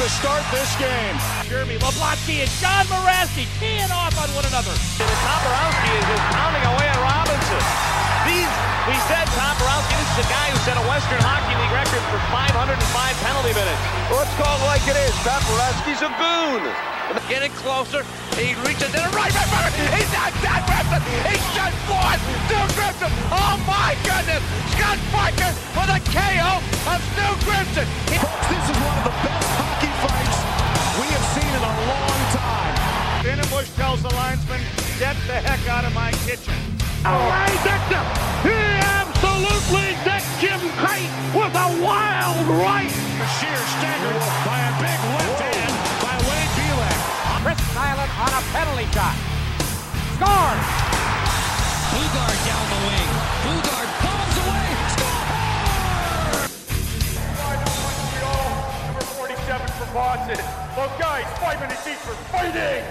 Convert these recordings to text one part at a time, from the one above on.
To start this game. Jeremy Leblotsky and John Moraski teeing off on one another. Tomborowski is just pounding away at Robinson. These, we said Tom Borowski, this is a guy who set a Western Hockey League record for 505 penalty minutes. Let's call it like it is. Tomborowski's a goon. Getting closer, he reaches in a right back. He's not Scott Grimson. He's just one. Stu Grimson. Oh my goodness. Scott Parker with a KO of Stu Grimson. Folks, this is one of the best hockey fights we have seen in a long time. Finnenbush tells the linesman, get the heck out of my kitchen. Oh, he decked him. He absolutely decked Jim Kyte with a wild right. Sheer staggered by a big Chris Nilan on a penalty shot. Scores! Bugard down the wing. Bugard bombs away. Score! Number 47 for Boston. Both guys, five minutes each for fighting.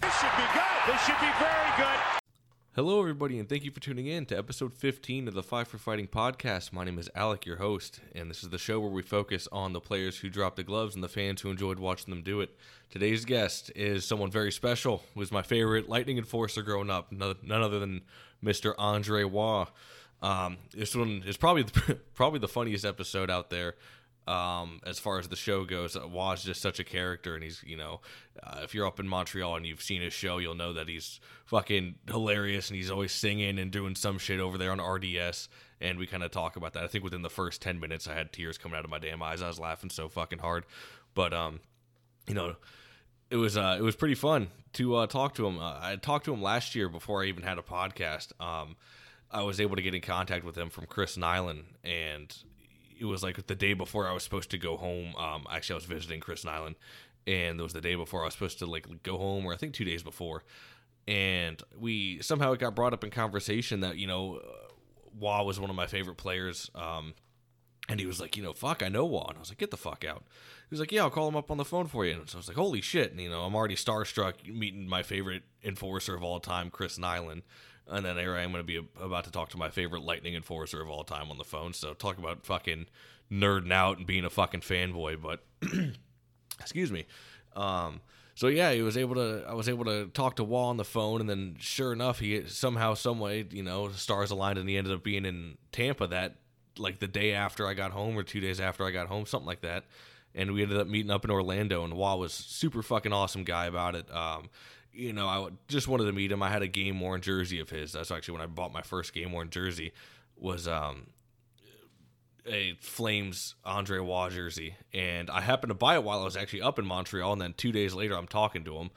This should be good. This should be very good. Hello, everybody, and thank you for tuning in to episode 15 of the Five for Fighting podcast. My name is Alec, your host, and this is the show where we focus on the players who dropped the gloves and the fans who enjoyed watching them do it. Today's guest is someone very special, who was my favorite Lightning Enforcer growing up, none other than Mr. Andre Roy. Um, this one is probably the, probably the funniest episode out there um, as far as the show goes. Uh, Roy's just such a character, and he's you know, uh, if you're up in Montreal and you've seen his show, you'll know that he's fucking hilarious, and he's always singing and doing some shit over there on RDS. And we kind of talk about that. I think within the first ten minutes, I had tears coming out of my damn eyes. I was laughing so fucking hard, but um, you know. It was uh, it was pretty fun to uh, talk to him. Uh, I talked to him last year before I even had a podcast. Um, I was able to get in contact with him from Chris Nilan, and it was like the day before I was supposed to go home. Um, actually, I was visiting Chris Nilan, and it was the day before I was supposed to like go home, or I think two days before. And we somehow it got brought up in conversation that you know, uh, Roy was one of my favorite players. Um, and he was like, you know, fuck, I know Roy. And I was like, get the fuck out. He was like, yeah, I'll call him up on the phone for you. And so I was like, holy shit. And, you know, I'm already starstruck meeting my favorite enforcer of all time, Chris Nilan. And then here I am going to be about to talk to my favorite Lightning enforcer of all time on the phone. So talk about fucking nerding out and being a fucking fanboy. But excuse me. Um, so yeah, he was able to. I was able to talk to Roy on the phone, and then sure enough, he somehow, some way, you know, stars aligned, and he ended up being in Tampa that like the day after I got home, or two days after I got home, something like that. And we ended up meeting up in Orlando, and Roy was super fucking awesome guy about it. Um, you know, I just wanted to meet him. I had a game worn jersey of his. That's actually when I bought my first game worn jersey. Was um, a Flames Andre Roy jersey, and I happened to buy it while I was actually up in Montreal. And then two days later, I'm talking to him,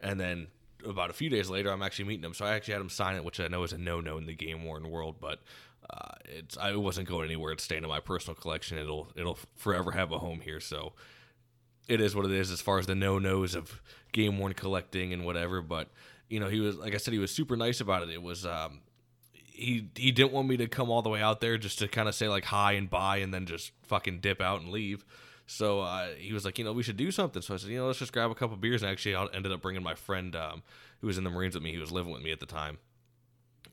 and then about a few days later, I'm actually meeting him. So I actually had him sign it, which I know is a no-no in the game worn world, but uh, it's I wasn't going anywhere. It's staying in my personal collection. It'll it'll forever have a home here. So it is what it is as far as the no-nos of game worn collecting and whatever. But you know, he was like I said, he was super nice about it. It was um, he he didn't want me to come all the way out there just to kind of say like hi and bye and then just fucking dip out and leave. So uh, he was like, you know, we should do something. So I said, you know, let's just grab a couple beers. And actually, I ended up bringing my friend um, who was in the Marines with me. He was living with me at the time,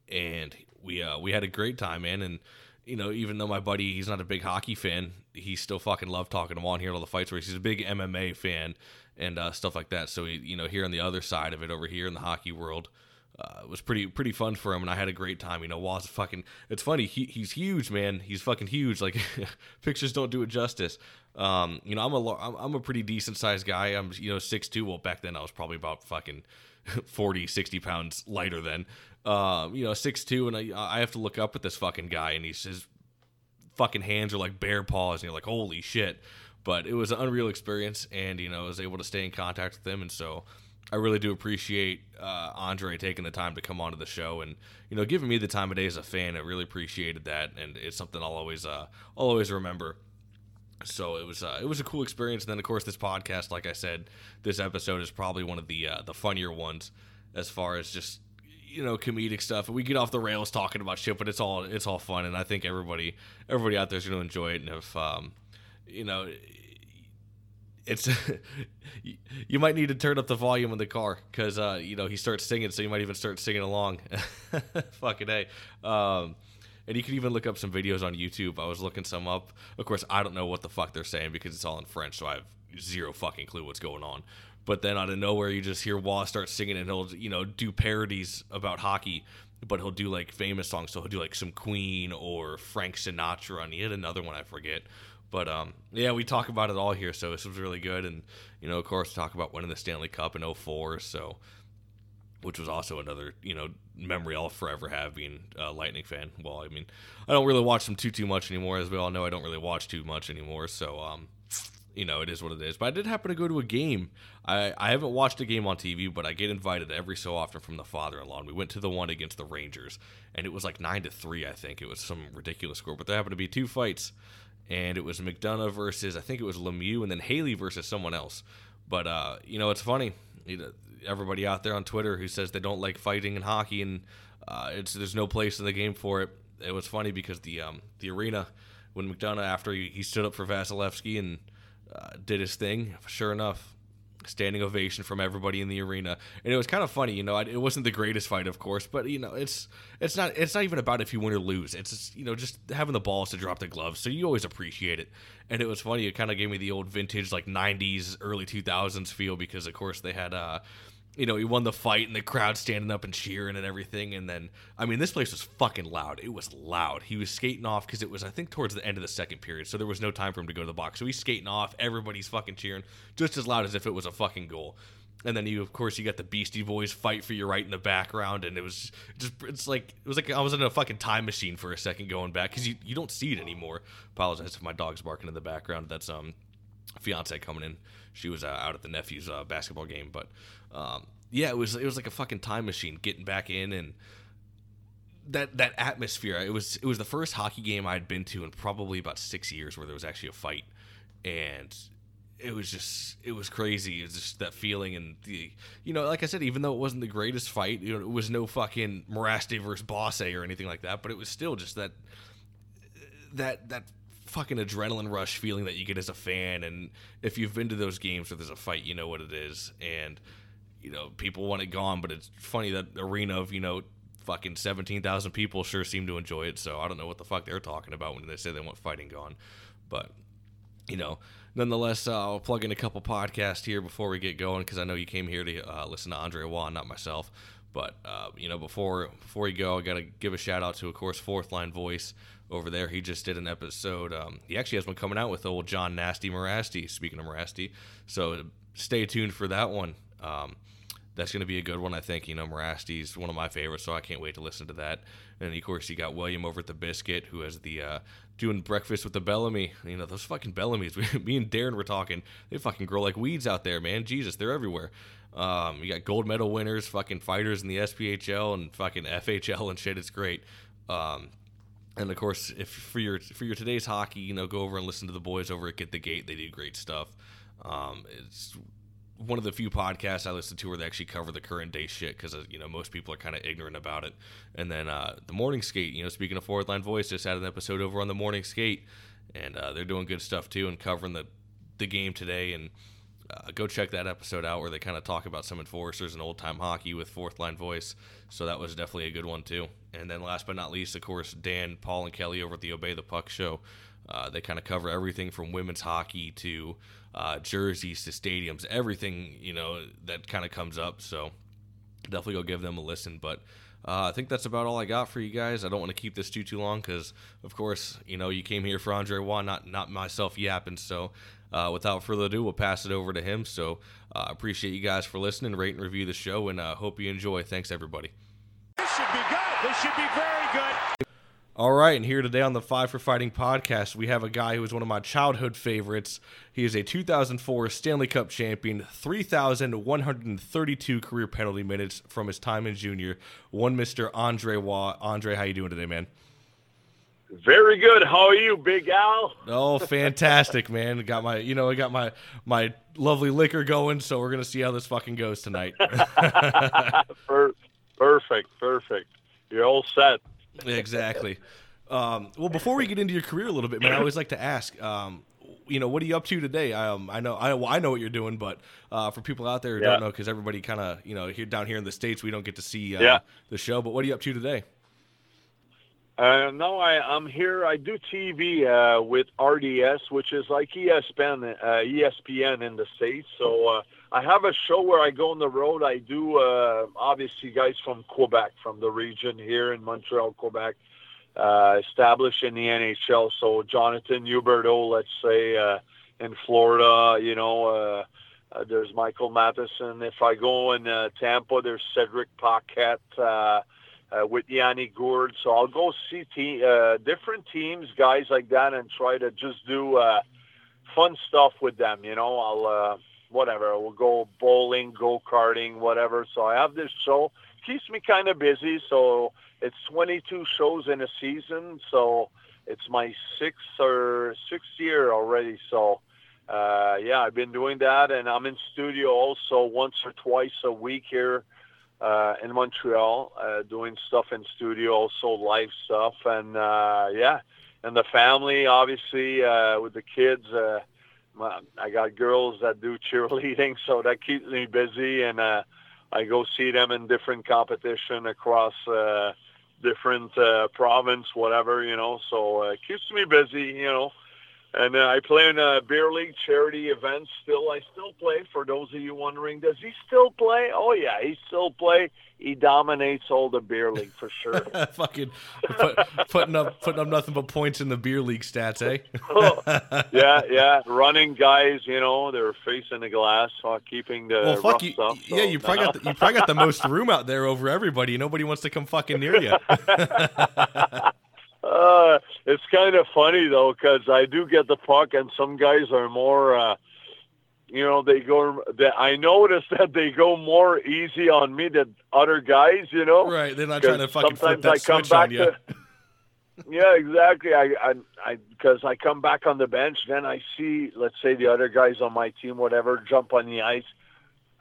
and we uh, we had a great time, man. And you know, even though my buddy he's not a big hockey fan, he still fucking loved talking to him on here all the fights where he's a big MMA fan and uh, stuff like that. So he, you know, here on the other side of it, over here in the hockey world, uh, it was pretty pretty fun for him, and I had a great time. You know, Roy's fucking. It's funny. He, he's huge, man. He's fucking huge. Like pictures don't do it justice. Um, you know, I'm a I'm, I'm a pretty decent sized guy. I'm you know six two. Well, back then I was probably about fucking 40, 60 pounds lighter than. Um, you know, six two, and I I have to look up at this fucking guy, and he's his fucking hands are like bear paws, and you're like, holy shit. But it was an unreal experience, and you know, I was able to stay in contact with them, and so I really do appreciate uh, Andre taking the time to come onto the show and you know giving me the time of day as a fan. I really appreciated that, and it's something I'll always uh, I'll always remember. So it was uh, it was a cool experience. And then of course this podcast, like I said, this episode is probably one of the uh, the funnier ones as far as just you know comedic stuff. We get off the rails talking about shit, but it's all it's all fun, and I think everybody everybody out there is going to enjoy it. And if um, you know, it's you might need to turn up the volume in the car because uh, you know he starts singing, so you might even start singing along. Fucking a. Um, and you can even look up some videos on YouTube. I was looking some up. Of course, I don't know what the fuck they're saying because it's all in French, so I have zero fucking clue what's going on. But then out of nowhere, you just hear Roy start singing, and he'll you know do parodies about hockey, but he'll do like famous songs. So he'll do like some Queen or Frank Sinatra, and he had another one I forget. But um, yeah, we talk about it all here, so this was really good. And you know, of course, talk about winning the Stanley Cup in 04, so which was also another you know memory I'll forever have being a Lightning fan. Well, I mean, I don't really watch them too too much anymore, as we all know. I don't really watch too much anymore, so um, you know, it is what it is. But I did happen to go to a game. I, I haven't watched a game on TV, but I get invited every so often from the father-in-law. And we went to the one against the Rangers, and it was like nine to three, I think. It was some ridiculous score, but there happened to be two fights, and it was McDonagh versus I think it was Lemieux, and then Haley versus someone else. But uh, you know, it's funny. Everybody out there on Twitter who says they don't like fighting in hockey, and uh, it's there's no place in the game for it. It was funny because the um, the arena when McDonagh after he, he stood up for Vasilevskiy and uh, did his thing. Sure enough, standing ovation from everybody in the arena, and it was kind of funny. You know, it wasn't the greatest fight, of course, but you know, it's it's not it's not even about if you win or lose. It's just, you know just having the balls to drop the gloves, so you always appreciate it. And it was funny. It kind of gave me the old vintage like '90s, early 2000s feel because, of course, they had. uh you know, he won the fight and the crowd standing up and cheering and everything. And then, I mean, this place was fucking loud. It was loud. He was skating off because it was, I think, towards the end of the second period. So there was no time for him to go to the box. So he's skating off. Everybody's fucking cheering just as loud as if it was a fucking goal. And then you, of course, you got the Beastie Boys fight for your right in the background, and it was just, it's like, it was like I was in a fucking time machine for a second going back because you, you don't see it anymore. Apologize if my dog's barking in the background. That's um, fiance coming in. She was uh, out at the nephew's uh, basketball game, but um, yeah, it was it was like a fucking time machine getting back in and that that atmosphere. It was it was the first hockey game I'd been to in probably about six years where there was actually a fight, and it was just it was crazy. It was just that feeling and the you know, like I said, even though it wasn't the greatest fight, you know, it was no fucking Mirasty versus Bosse or anything like that, but it was still just that that that fucking adrenaline rush feeling that you get as a fan. And if you've been to those games where there's a fight, you know what it is. And you know, people want it gone, but it's funny that arena of, you know, fucking 17,000 people sure seem to enjoy it. So I don't know what the fuck they're talking about when they say they want fighting gone. But, you know, nonetheless, uh, I'll plug in a couple podcasts here before we get going because I know you came here to uh, listen to Andre Roy, not myself. But uh, you know, before before you go, I gotta give a shout out to, of course, Fourth Line Voice over there. He just did an episode. Um, he actually has one coming out with old John Nasty Mirasty. Speaking of Mirasty, so stay tuned for that one. Um, that's going to be a good one, I think. You know, Mirasty's one of my favorites, so I can't wait to listen to that. And of course, you got William over at the Biscuit, who has the uh, doing breakfast with the Bellamy. You know, those fucking Bellamy's. Me and Darren were talking. They fucking grow like weeds out there, man. Jesus, they're everywhere. Um, you got gold medal winners, fucking fighters in the SPHL and fucking FHL and shit. It's great. Um, and of course, if for your for your today's hockey, you know, go over and listen to the boys over at Get the Gate. They do great stuff. Um, it's one of the few podcasts I listen to where they actually cover the current day shit because uh, you know most people are kind of ignorant about it. And then uh, the morning skate, you know, speaking of Fourth Line Voice, just had an episode over on the morning skate, and uh, they're doing good stuff too and covering the the game today. And uh, go check that episode out where they kind of talk about some enforcers and old time hockey with fourth line voice. So that was definitely a good one too. And then last but not least, of course, Dan, Paul, and Kelly over at the Obey the Puck show. Uh, they kind of cover everything from women's hockey to uh, jerseys to stadiums, everything you know that kind of comes up. So definitely go give them a listen. But uh, I think that's about all I got for you guys. I don't want to keep this too too long because, of course, you know you came here for Andre Roy, not not myself yapping. So uh, without further ado, we'll pass it over to him. So uh, appreciate you guys for listening, rate and review the show, and uh, hope you enjoy. Thanks everybody. This should be good. This should be very good. All right, and here today on the Five for Fighting podcast, we have a guy who is one of my childhood favorites. He is a 2004 Stanley Cup champion, 3,132 career penalty minutes from his time in junior. One Mr. Andre Roy. Andre, how you doing today, man? Very good. How are you, Big Al? Oh, fantastic, man! Got my, you know, I got my my lovely liquor going, so we're gonna see how this fucking goes tonight. Perfect, perfect. You're all set. exactly. Um, well, before we get into your career a little bit, man, I always like to ask, um, you know, what are you up to today? Um, I know, I, well, I know what you're doing, but uh, for people out there who Yeah. don't know, because everybody kind of, you know, here down here in the states, we don't get to see uh, Yeah. the show. But what are you up to today? Uh, no, I, I'm here. I do TV uh, with RDS, which is like ESPN, uh, ESPN in the states. So uh, I have a show where I go on the road. I do uh, obviously guys from Quebec, from the region here in Montreal, Quebec, uh, established in the NHL. So Jonathan Huberdeau, let's say uh, in Florida, you know. There's Michael Matheson. If I go in Tampa, there's Cedric Paquette. Uh, with Yanni Gourde. So I'll go see te- uh, different teams, guys like that, and try to just do uh, fun stuff with them. You know, I'll uh, whatever. We'll go bowling, go karting, whatever. So I have this show. Keeps me kind of busy. So it's 22 shows in a season. So it's my sixth or sixth year already. So uh, yeah, I've been doing that, and I'm in studio also once or twice a week here uh, in Montreal, uh, doing stuff in studio, also live stuff, and uh, yeah, and the family, obviously, uh, with the kids. Uh, my, I got girls that do cheerleading, so that keeps me busy, and uh, I go see them in different competition across uh, different uh, province, whatever, you know. So uh, keeps me busy, you know. And uh, I play in a beer league charity event still. I still play. For those of you wondering, does he still play? Oh yeah, he still play. He dominates all the beer league for sure. Fucking put, putting up putting up nothing but points in the beer league stats, eh? yeah, yeah. Running guys, you know, they're facing the glass, uh, keeping the well, fuck you. stuff. yeah, you probably got the, you probably got the most room out there over everybody. Nobody wants to come fucking near you. Uh, it's kind of funny though, because I do get the puck, and some guys are more. Uh, you know, they go. They, I notice that they go more easy on me than other guys. You know, right? They're not trying to fucking flip that I switch back on you. to. Yeah, exactly. I, I, I, because I come back on the bench, then I see, let's say, the other guys on my team, whatever, jump on the ice,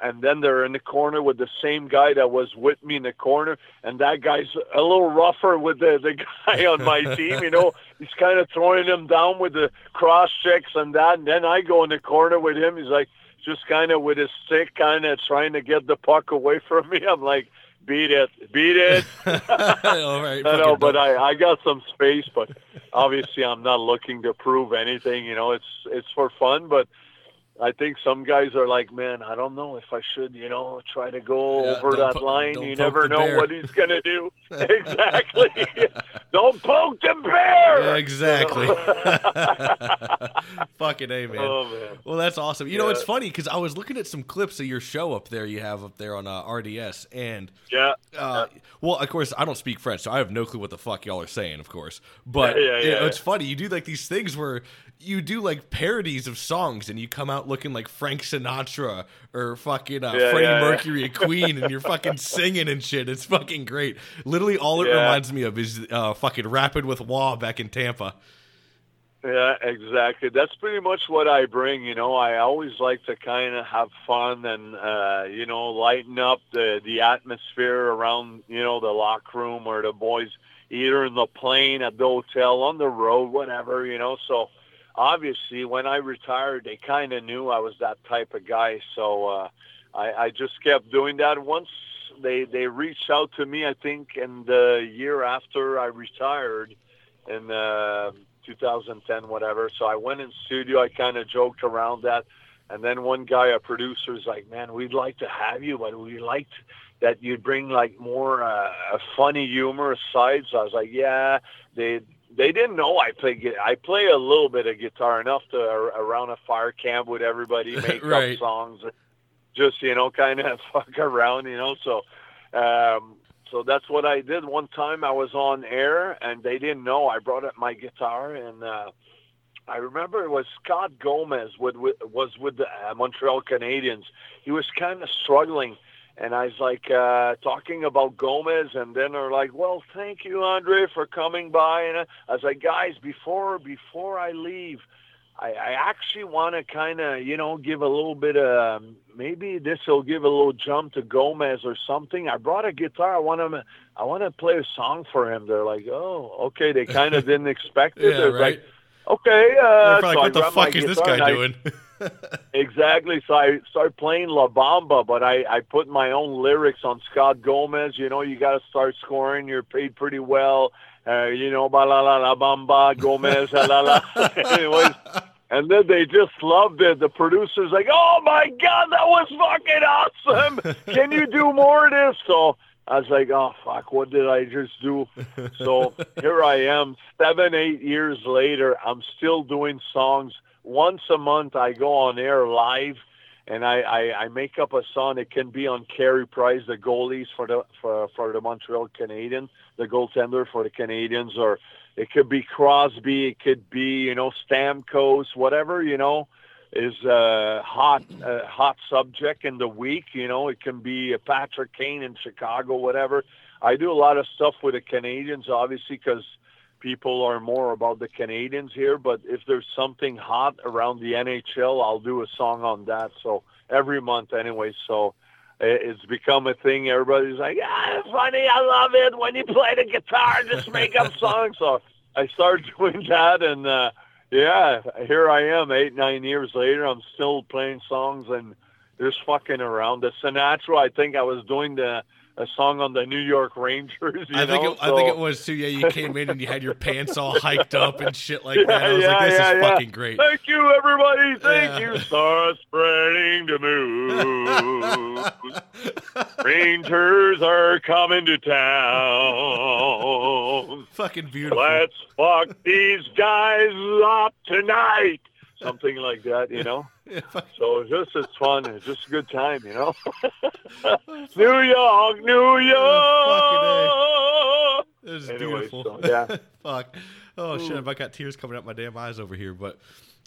and then they're in the corner with the same guy that was with me in the corner, and that guy's a little rougher with the the guy on my team. You know, he's kind of throwing him down with the cross checks and that, and then I go in the corner with him. He's like just kind of with his stick, kind of trying to get the puck away from me. I'm like. Beat it, beat it. All right, I know, but. I, I got some space, but obviously I'm not looking to prove anything. You know, it's it's for fun, but I think some guys are like, man, I don't know if I should, you know, try to go Yeah, over that po- line. You never know bear. what he's gonna do. exactly. don't poke the bear. Yeah, exactly. Fucking a man. Oh man. Well, that's awesome. You know, it's funny because I was looking at some clips of your show up there. You have up there on uh, RDS, and Yeah. uh, well, of course, I don't speak French, so I have no clue what the fuck y'all are saying. Of course, but Yeah, yeah, you know, yeah. it's funny. You do like these things where you do like parodies of songs, and you come out looking like Frank Sinatra or fucking uh, Yeah, Freddie yeah. Mercury Queen, and you're fucking singing and shit. It's fucking great. Literally, all it reminds me of is uh, fucking rapping with Roy back in Tampa. Yeah, exactly. That's pretty much what I bring. You know, I always like to kind of have fun and uh, you know lighten up the the atmosphere around you know the locker room or the boys either in the plane at the hotel on the road, whatever. You know, so obviously when I retired, they kind of knew I was that type of guy. So uh, I, I just kept doing that. Once they they reached out to me, I think in the year after I retired in uh, 2010, whatever. So I went in studio. I kind of joked around that, and then one guy, a producer, is like, "Man, we'd like to have you, but we liked that you'd bring like more uh, a funny, humorous side." So I was like, "Yeah." They they didn't know I play. I play a little bit of guitar enough to around a fire camp with everybody, make Right. up songs, just you know, kind of fuck around, you know. So. Um, so that's what I did. One time I was on air and they didn't know. I brought up my guitar and uh, I remember it was Scott Gomez with, with was with the uh, Montreal Canadiens. He was kind of struggling, and I was like uh, talking about Gomez, and then they're like, "Well, thank you, Andre, for coming by." And I was like, "Guys, before before I leave." I, I actually want to kind of, you know, give a little bit of maybe this will give a little jump to Gomez or something. I brought a guitar. I want to, I want to play a song for him. They're like, oh, okay. They kind of didn't expect it. Yeah, They're right. like, okay. Uh, They're so like, what the fuck is this guy doing? Exactly. So I started playing La Bamba, but I, I put my own lyrics on Scott Gomez. You know, you got to start scoring. You're paid pretty well. Uh, you know, ba la la la bamba Gomez la la. Anyways, and then they just loved it. The producer's like, "Oh my god, that was fucking awesome! Can you do more of this?" So I was like, "Oh fuck, what did I just do?" So here I am, seven, eight years later. I'm still doing songs once a month I go on air live and I, I, I make up a song. It can be on Carey Price, the goalies for the for, for the Montreal Canadiens, the goaltender for the Canadiens, or it could be Crosby, it could be you know Stamkos, whatever you know is a hot uh, hot subject in the week. You know, it can be Patrick Kane in Chicago, whatever. I do a lot of stuff with the Canadiens, obviously, because people are more about the Canadiens here, but if there's something hot around the NHL, I'll do a song on that. So every month anyway. So it's become a thing. Everybody's like, ah, it's funny. I love it when you play the guitar, just make up songs. So I started doing that and, uh, yeah, here I am eight, nine years later. I'm still playing songs and just fucking around. The Sinatra, I think I was doing the, a song on the New York Rangers. I think know? it, I think it was too. Yeah, you came in and you had your pants all hiked up and shit like that. I was Yeah, like, this yeah, is yeah. fucking great. Thank you, everybody. Thank Yeah. you. Start spreading the news. Rangers are coming to town. fucking beautiful. Let's fuck these guys up tonight. Something like that, you know. Yeah, fuck- So just it's fun. It's just a good time, you know. New York, New oh, York. This is Anyway, beautiful. so, yeah. Fuck. Oh shit! I've got tears coming out my damn eyes over here. But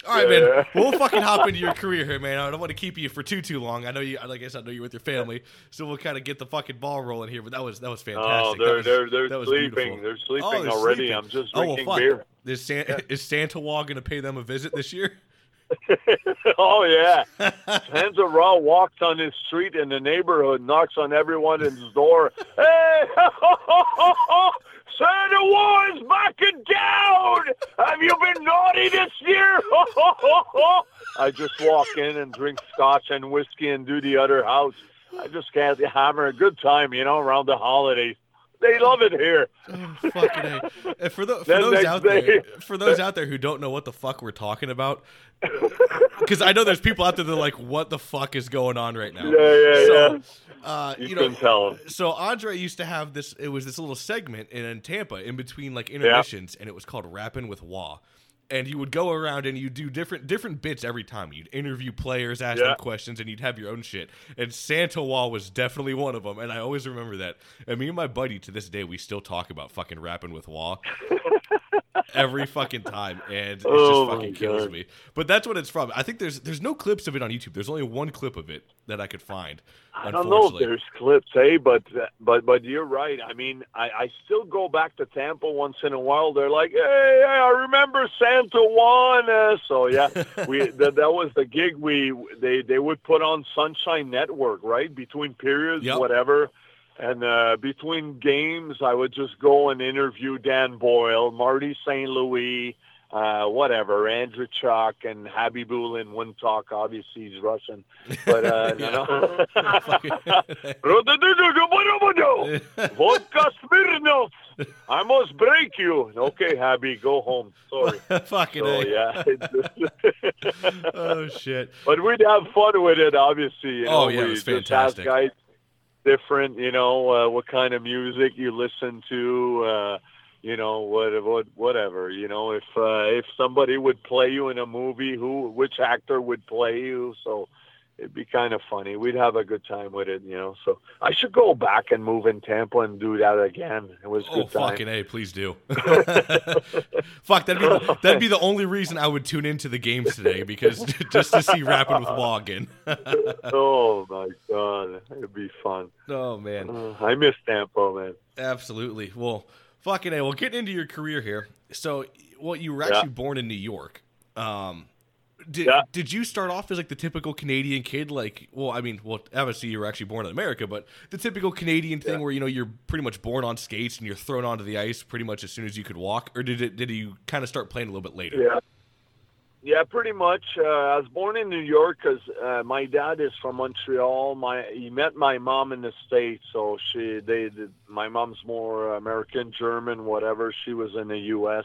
all right, man. We'll fucking hop into your career here, man. I don't want to keep you for too too long. I know you, like I said, I know you're with your family, so we'll kind of get the fucking ball rolling here. But that was that was oh, fantastic. Oh, they're was- they're they're that sleeping. beautiful. They're sleeping Oh, they're already. sleeping. I'm just Oh, well, drinking beer. Is, San- is Santa Roy going to pay them a visit this year? oh yeah, Santa Roy walks on his street in the neighborhood, knocks on everyone's door. Hey, Santa Roy is backing down. Have you been naughty this year? I just walk in and drink scotch and whiskey and do the other house. I just can't hammer a good time, you know, around the holidays. They love it here. Oh, fucking A. For, the, for those out there, for those out there who don't know what the fuck we're talking about, because I know there's people out there that are like, "What the fuck is going on right now?" Yeah, yeah, so, yeah. Uh, You, you, know, tell them. so Andre used to have this. It was this little segment in, in Tampa in between like intermissions, and it was called "Rapping with Roy." And you would go around and you'd do different different bits every time. You'd interview players, ask Yeah. them questions, and you'd have your own shit. And Santa Roy was definitely one of them, and I always remember that. And me and my buddy to this day, we still talk about fucking rapping with Roy every fucking time, and it Oh just fucking kills me. But that's what it's from. I think there's there's no clips of it on YouTube. There's only one clip of it that I could find. I don't know if there's clips, hey, but but but you're right. I mean, I, I still go back to Tampa once in a while. They're like, hey, I remember Santa Juana. Eh, so yeah, we that, that was the gig we they they would put on Sunshine Network, right between periods, Yep. whatever. And uh, between games, I would just go and interview Dan Boyle, Marty St. Louis, uh, whatever, Andrew Chuck, and Khabibulin wouldn't talk. Obviously, he's Russian, but uh, you know. Vodka Smirnov. I must break you. Okay, Habby, go home. Sorry. fucking So, yeah. oh shit. but we'd have fun with it, obviously. You know, Oh, yeah, it was fantastic. guys different, you know, uh, what kind of music you listen to, uh, you know, what, what, whatever. You know, if uh, if somebody would play you in a movie, who, which actor would play you? So it'd be kind of funny. We'd have a good time with it, you know. So I should go back and move in Tampa and do that again. It was a Oh good time. fucking a, please do. Fuck, that'd be that'd be the only reason I would tune into the games today because just to see rapping with Roy again. oh my god, it'd be fun. oh man, Uh, I miss Tampa, man. absolutely. Well, fucking a. Well, getting into your career here. So, well, you were actually born in New York. Um, did, Yeah. did you start off as like the typical Canadian kid? Like, well, I mean, well, obviously you were actually born in America, but the typical Canadian thing Yeah. where you know you're pretty much born on skates and you're thrown onto the ice pretty much as soon as you could walk, or did it? Did you kind of start playing a little bit later? Yeah. Yeah, pretty much. Uh, I was born in New York because uh, my dad is from Montreal. My he met my mom in the states, so she they, they my mom's more American, German, whatever. She was in the U.S.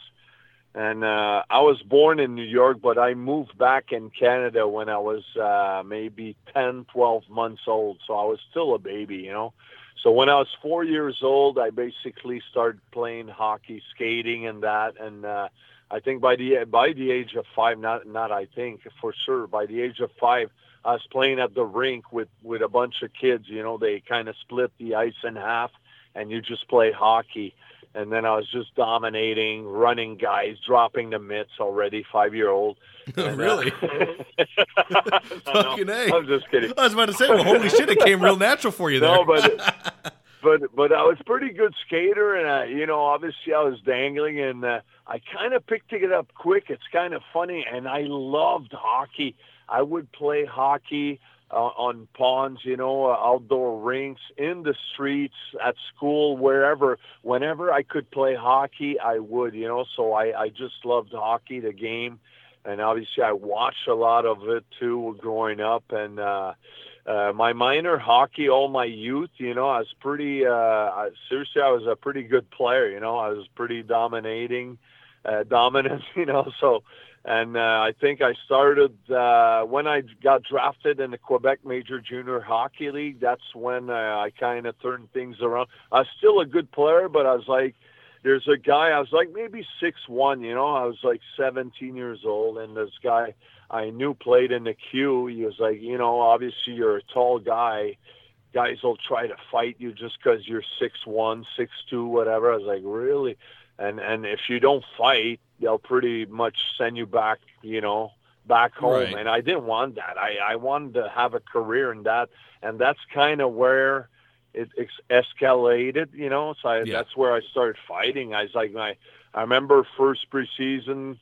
And uh, I was born in New York, but I moved back in Canada when I was uh, maybe 10, 12 months old. So I was still a baby, you know. So when I was four years old, I basically started playing hockey, skating, and that. And uh, I think by the by the age of five, not not I think for sure, by the age of five, I was playing at the rink with with a bunch of kids. You know, they kind of split the ice in half, and you just play hockey. And then I was just dominating, running guys, dropping the mitts already, five year old. really? Fucking A. I'm just kidding. I was about to say, well, holy shit, it came real natural for you there. No, but but but I was a pretty good skater, and I, you know, obviously I was dangling, and uh, I kind of picked it up quick. It's kind of funny, and I loved hockey. I would play hockey uh, on ponds, you know, uh, outdoor rinks, in the streets, at school, wherever. Whenever I could play hockey, I would, you know. So I I just loved hockey, the game, and obviously I watched a lot of it too growing up, and. uh uh, my minor hockey all my youth, you know, I was pretty, uh, I, seriously, I was a pretty good player, you know, I was pretty dominating, uh, dominant, you know, so, and, uh, I think I started, uh, when I got drafted in the Quebec Major Junior Hockey League, that's when uh, I kind of turned things around. I was still a good player, but I was like, there's a guy, I was like maybe six one, you know, I was like 17 years old, and this guy, I knew played in the queue. He was like, you know, obviously you're a tall guy. Guys will try to fight you just because you're six one, six two, whatever. I was like, really? And and if you don't fight, they'll pretty much send you back, you know, back home. Right. And I didn't want that. I I wanted to have a career in that, and that's kind of where it escalated, you know. So I, Yeah. that's where I started fighting. I was like, my I remember first preseason.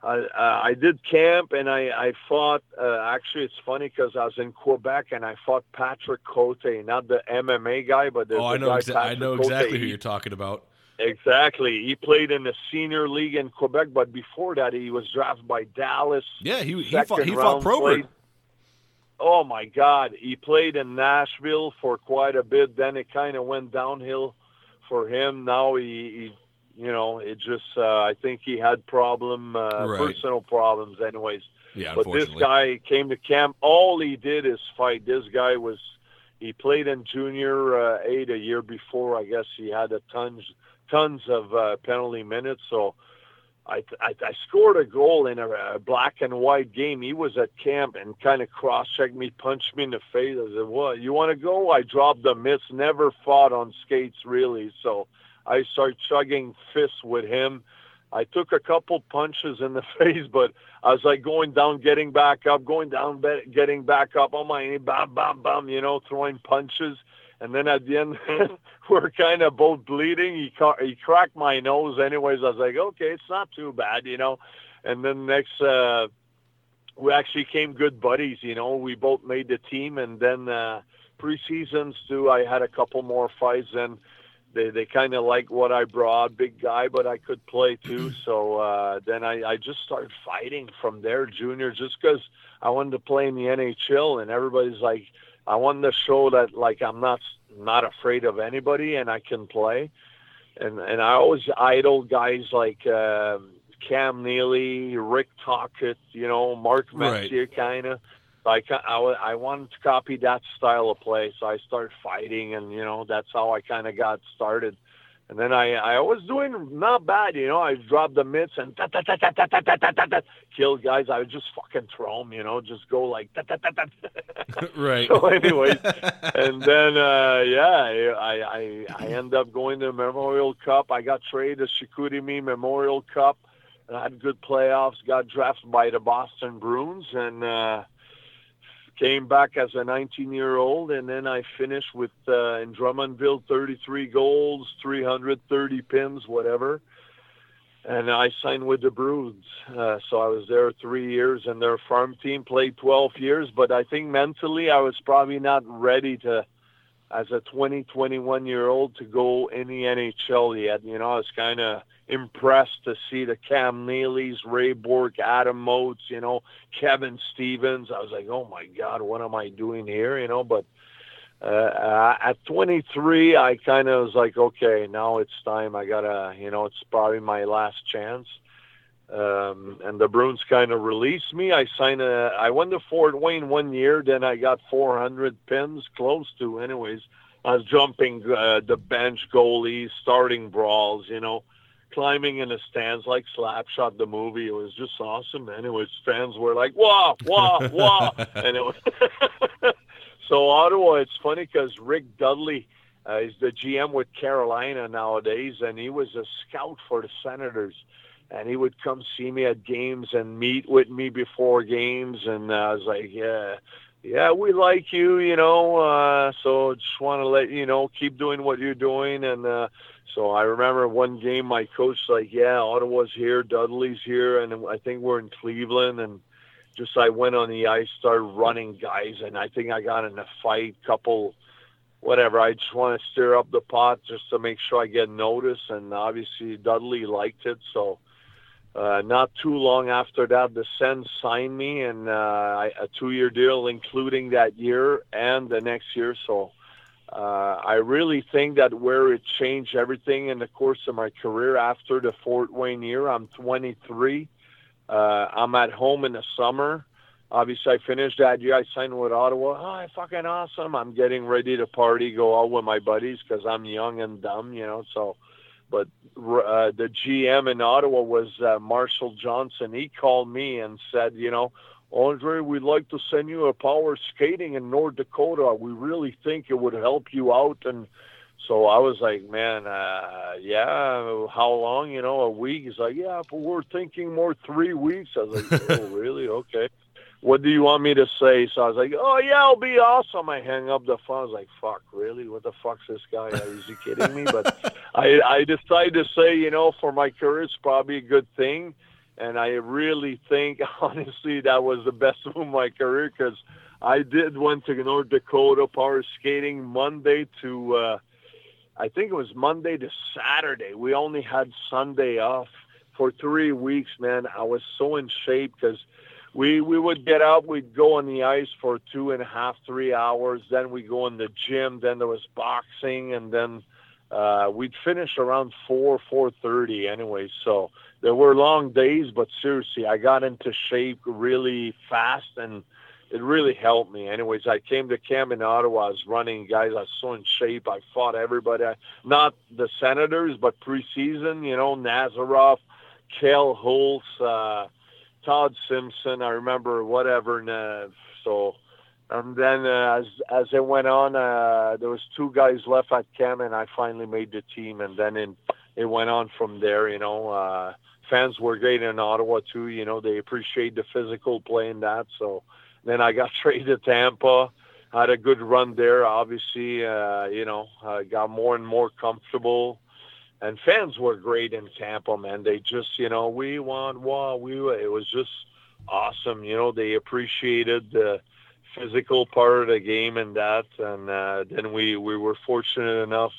I, uh, I did camp and I, I fought. Uh, actually, it's funny because I was in Quebec and I fought Patrick Cote, not the MMA guy, but the, oh, I know, guy exa- I know Cote. exactly who you're talking about. Exactly. He played in the senior league in Quebec, but before that, he was drafted by Dallas. Yeah, he he fought he fought Probert. Oh my God, he played in Nashville for quite a bit. Then it kind of went downhill for him. Now he, he you know, it just uh, I think he had problem, uh, Right. personal problems, anyways. Yeah, But this guy came to camp. All he did is fight. This guy was he played in junior uh, eight a year before. I guess he had a tons tons of uh, penalty minutes. So I, I I scored a goal in a, a black and white game. He was at camp and kind of cross checked me, punched me in the face. I said, "What? You want to go?" I dropped the mitts. Never fought on skates really. So I started chugging fists with him. I took a couple punches in the face, but I was like going down, getting back up, going down, getting back up on my knee, bam, bam, bam, you know, throwing punches. And then at the end, we're kind of both bleeding. He ca- he cracked my nose, anyways. I was like, okay, it's not too bad, you know. And then next, uh, we actually came good buddies, you know. We both made the team, and then uh, preseasons too. I had a couple more fights, and they they kind of liked what I brought, big guy, but I could play too. So uh, then I, I just started fighting from there, junior, just because I wanted to play in the NHL, and everybody's like, I wanted to show that like I'm not not afraid of anybody, and I can play. And and I always idoled guys like uh, Cam Neely, Rick Tocchet, you know, Mark Right. Messier, kind of. Like I, I wanted to copy that style of play, so I started fighting, and you know that's how I kind of got started. And then I, I was doing not bad, you know. I dropped the mitts and ta ta ta ta ta ta ta ta ta ta kill guys. I would just fucking throw them, you know, just go like ta ta ta ta. right. So, anyways, and then uh, yeah, I I I end up going to Memorial Cup. I got traded to Chicoutimi Memorial Cup, and I had good playoffs. Got drafted by the Boston Bruins, and uh, came back as a 19 year old, and then I finished with uh, in Drummondville 33 goals, 330 pins, whatever. and I signed with the Bruins. Uh, so I was there three years, and their farm team played 12 years. But I think mentally, I was probably not ready to, as a 20, 21 year old, to go in the NHL yet. You know, I was kind of impressed to see the Cam Neely's, Ray Bourque, Adam Oates, you know, Kevin Stevens. I was like, oh my God, what am I doing here? You know, but uh, at 23, I kind of was like, okay, now it's time. I gotta, you know, it's probably my last chance. Um, and the Bruins kind of released me. I signed a, I went to Fort Wayne one year, then I got 400 pins, close to, anyways. I was jumping uh, the bench goalies, starting brawls, you know, climbing in the stands like Slapshot the movie. It was just awesome. Anyways, fans were like, "Wow, wow, wow!" and it was So Ottawa, it's funny because Rick Dudley uh, is the GM with Carolina nowadays, and he was a scout for the Senators, and he would come see me at games and meet with me before games, and I was like, yeah. Yeah, we like you, you know. Uh, so just want to let you know, keep doing what you're doing. And uh, so I remember one game, my coach like, "Yeah, Ottawa's here, Dudley's here, and I think we're in Cleveland." And just I went on the ice, started running guys, and I think I got in a fight, couple, whatever. I just want to stir up the pot just to make sure I get noticed, and obviously Dudley liked it, so. Uh, not too long after that, the Sens signed me and uh, a two-year deal, including that year and the next year. So uh, I really think that where it changed everything in the course of my career after the Fort Wayne year, I'm 23. Uh, I'm at home in the summer. Obviously, I finished that year. I signed with Ottawa. Oh, fucking awesome! I'm getting ready to party, go out with my buddies because I'm young and dumb, you know. So, but uh, the GM in Ottawa was uh, Marshall Johnston. He called me and said, you know, Andre, we'd like to send you a power skating in North Dakota. We really think it would help you out and so I was like, man, uh, yeah, how long? You know, a week? He's like, yeah, but we're thinking more three weeks. I was like, oh, really? Okay. What do you want me to say? So I was like, oh, yeah, it'll be awesome. I hang up the phone. I was like, fuck, really? What the fuck's this guy? Is he kidding me? But I, I decided to say, you know, for my career, it's probably a good thing. And I really think, honestly, that was the best of my career because I did went to North Dakota power skating Monday to uh, I think it was Monday to Saturday. We only had Sunday off for three weeks, man. I was so in shape because we we would get out, we'd go on the ice for two and a half, three hours. Then we go in the gym. Then there was boxing, and then uh, we'd finish around four, four thirty, anyway. So there were long days, but seriously, I got into shape really fast and it really helped me. Anyways, I came to camp in Ottawa. I was running guys. I was so in shape. I fought everybody. Not the Senators, but preseason. You know, Nazarov, Kale Holtz, uh, Todd Simpson. I remember whatever. And, uh, so, and then uh, as as it went on, uh, there was two guys left at camp, and I finally made the team. And then in, it went on from there. You know. Uh, fans were great in Ottawa too. You know, they appreciate the physical play in that. So then I got traded to Tampa. Had a good run there. Obviously, uh, you know, I got more and more comfortable. And fans were great in Tampa, man. They just, you know, we want, wow, we. It was just awesome. You know, they appreciated the physical part of the game and that. And uh, then we we were fortunate enough.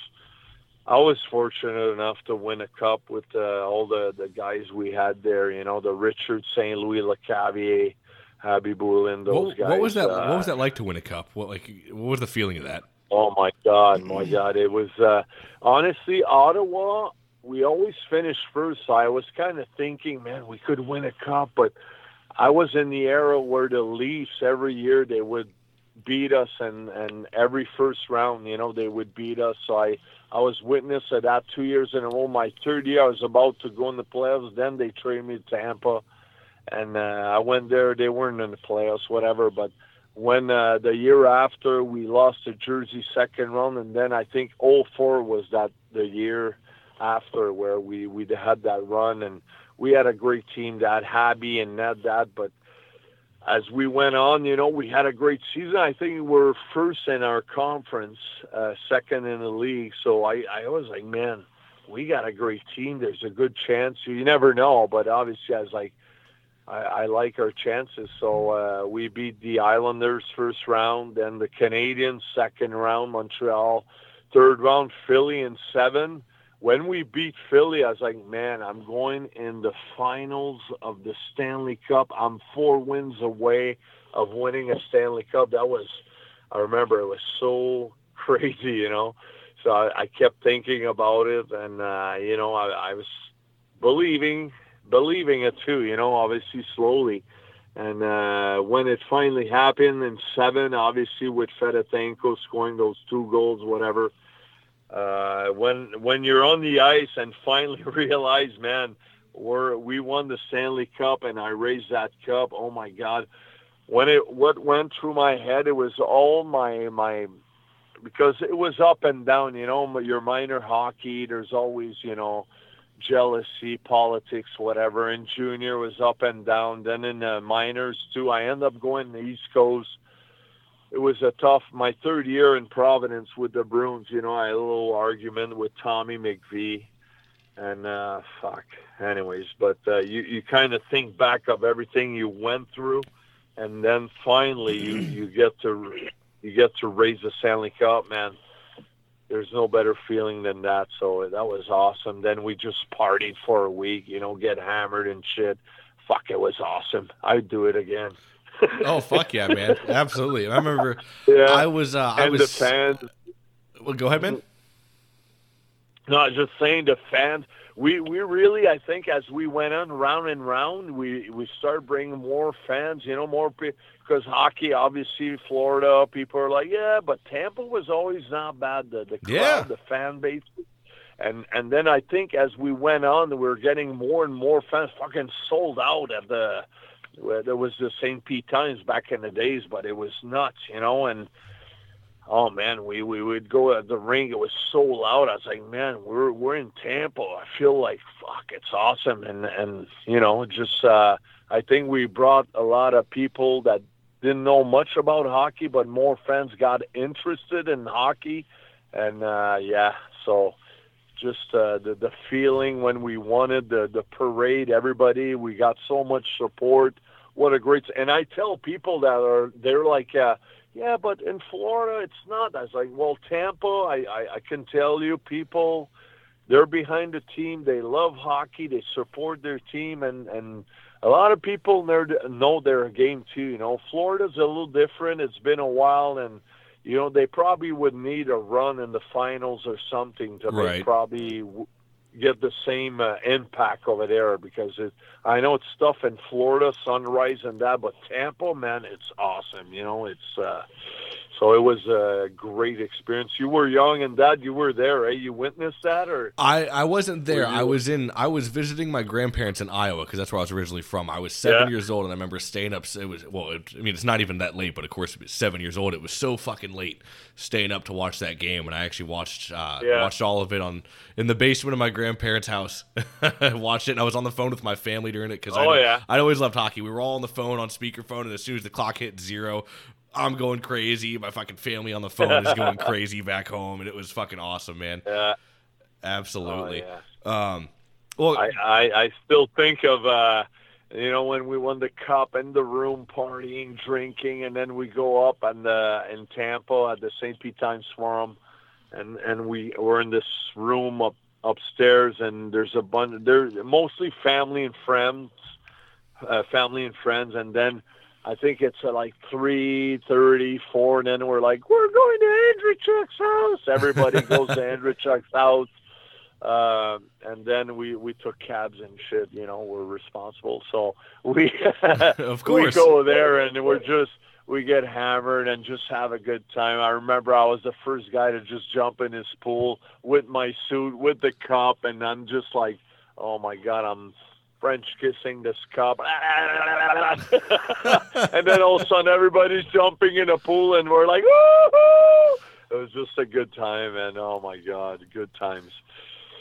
I was fortunate enough to win a cup with uh, all the the guys we had there. You know, the Richard St. Louis Lecavalier Khabibulin, those what, guys. What was that? Uh, what was that like to win a cup? What like? What was the feeling of that? Oh my God, my God! It was uh, honestly Ottawa. We always finished first, so I was kind of thinking, man, we could win a cup, but I was in the era where the Leafs every year they would beat us, and and every first round, you know, they would beat us. So I I was witness of that two years in a row. My third year, I was about to go in the playoffs. Then they traded me to Tampa and uh, I went there. They weren't in the playoffs, whatever. But when uh, the year after we lost to Jersey second round, and then I think 04 was that the year after where we we had that run, and we had a great team that Happy and Ned that, but as we went on, you know, we had a great season. I think we were first in our conference, uh, second in the league. So I, I was like, man, we got a great team. There's a good chance. You never know, but obviously, I was like, I, I like our chances. So uh, we beat the Islanders first round, then the Canadiens second round, Montreal third round, Philly in seven. When we beat Philly, I was like, man, I'm going in the finals of the Stanley Cup. I'm four wins away of winning a Stanley Cup. That was, I remember, it was so crazy, you know. So I, I kept thinking about it, and uh, you know, I, I was believing, believing it too. You know, obviously slowly. And uh, when it finally happened in seven, obviously with Fedotenko scoring those two goals, whatever. Uh, when when you're on the ice and finally realize, man, we're we won the Stanley Cup, and I raised that cup. Oh my God! When it what went through my head, it was all my my because it was up and down. You know, your minor hockey. There's always you know jealousy, politics, whatever. And junior was up and down. Then in the minors too, I ended up going to the East Coast. It was a tough. My third year in Providence with the Bruins, you know, I had a little argument with Tommy McVie, and uh, fuck. Anyways, but uh, you you kind of think back of everything you went through, and then finally you you get to you get to raise the Stanley Cup, man there's no better feeling than that. So that was awesome. Then we just partied for a week, you know, get hammered and shit. Fuck, it was awesome. I'd do it again. oh fuck yeah, man! Absolutely. I remember. Yeah. I was. Uh, I and was. the fans. Well, go ahead, man. No, I was just saying the fans. We we really, I think, as we went on round and round, we we started bringing more fans. You know, more because hockey, obviously, Florida, people are like, yeah, but Tampa was always not bad. The the crowd, Yeah. the fan base, and and then I think as we went on, we were getting more and more fans. Fucking sold out at the. Where there was the St. Pete Times back in the days, but it was nuts, you know, and oh man, we we would go at the ring. It was so loud. I was like, man, we're we're in Tampa. I feel like fuck, it's awesome, and and you know, just uh, I think we brought a lot of people that didn't know much about hockey, but more fans got interested in hockey, and uh, yeah, so just uh, the the feeling when we wanted the the parade, everybody, we got so much support. What a great! And I tell people that are they're like. Uh, yeah, but in Florida, it's not. I was like, well, Tampa, I, I, I can tell you, people, they're behind the team. They love hockey. They support their team, and and a lot of people know know their game too. You know, Florida's a little different. It's been a while, and you know they probably would need a run in the finals or something to Right. make probably get the same uh, impact over there because it, I know it's stuff in Florida, Sunrise and that, but Tampa, man, it's awesome. You know, it's uh, so it was a great experience. You were young and dad, you were there, eh? You witnessed that, or I, I wasn't there. I was in. I was visiting my grandparents in Iowa because that's where I was originally from. I was seven Yeah. years old, and I remember staying up. It was well. It, I mean, it's not even that late, but of course, it was seven years old. It was so fucking late staying up to watch that game, and I actually watched uh, Yeah. watched all of it on in the basement of my grandparents' house. I watched it, and I was on the phone with my family during it because Oh, I, yeah. I always loved hockey. We were all on the phone on speakerphone, and as soon as the clock hit zero. I'm going crazy. My fucking family on the phone is going crazy back home, and it was fucking awesome, man. uh, Absolutely. Oh, yeah. Um, well, I, I I still think of uh you know when we won the cup in the room partying drinking and then we go up and uh in Tampa at the St. Pete Times Forum and and we we're in this room up upstairs and there's a bunch there's mostly family and friends uh, family and friends and then I think it's at like three thirty, four, and then we're like, we're going to Andreychuk's house. Everybody goes to Andreychuk's house. Um, and then we we took cabs and shit. You know, we're responsible, so we Of course. we go there and we're just we get hammered and just have a good time. I remember I was the first guy to just jump in his pool with my suit with the cup, and I'm just like, oh my god, I'm French kissing this cup, and then all of a sudden everybody's jumping in a pool and we're like, woo It was just a good time, and oh my god, good times.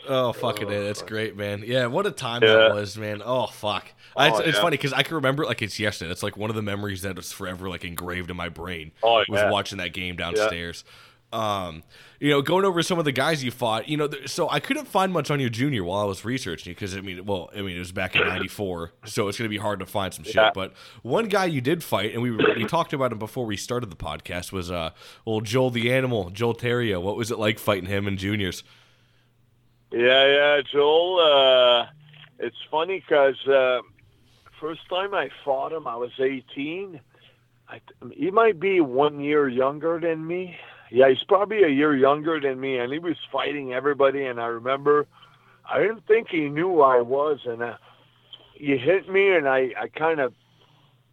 oh fucking oh, it, that's great, man. Yeah, what a time Yeah. that was, man. Oh fuck, I, it's, Oh, it's yeah. funny because I can remember it like it's yesterday. That's like one of the memories that is forever like engraved in my brain. Oh, was yeah. watching that game downstairs. Um, you know, going over some of the guys you fought, you know, th- so I couldn't find much on you junior while I was researching because I mean, well, I mean, it was back in '94, so it's going to be hard to find some shit. Yeah. But one guy you did fight, and we were, we talked about him before we started the podcast, was uh, old Joel the Animal, Joel Theriault. What was it like fighting him in juniors? Yeah, yeah, Joel. Uh, it's funny because uh, first time I fought him, I was 18. I, he might be one year younger than me. Yeah, he's probably a year younger than me, and he was fighting everybody. And I remember, I didn't think he knew who I was, and uh, he hit me, and I, I kind of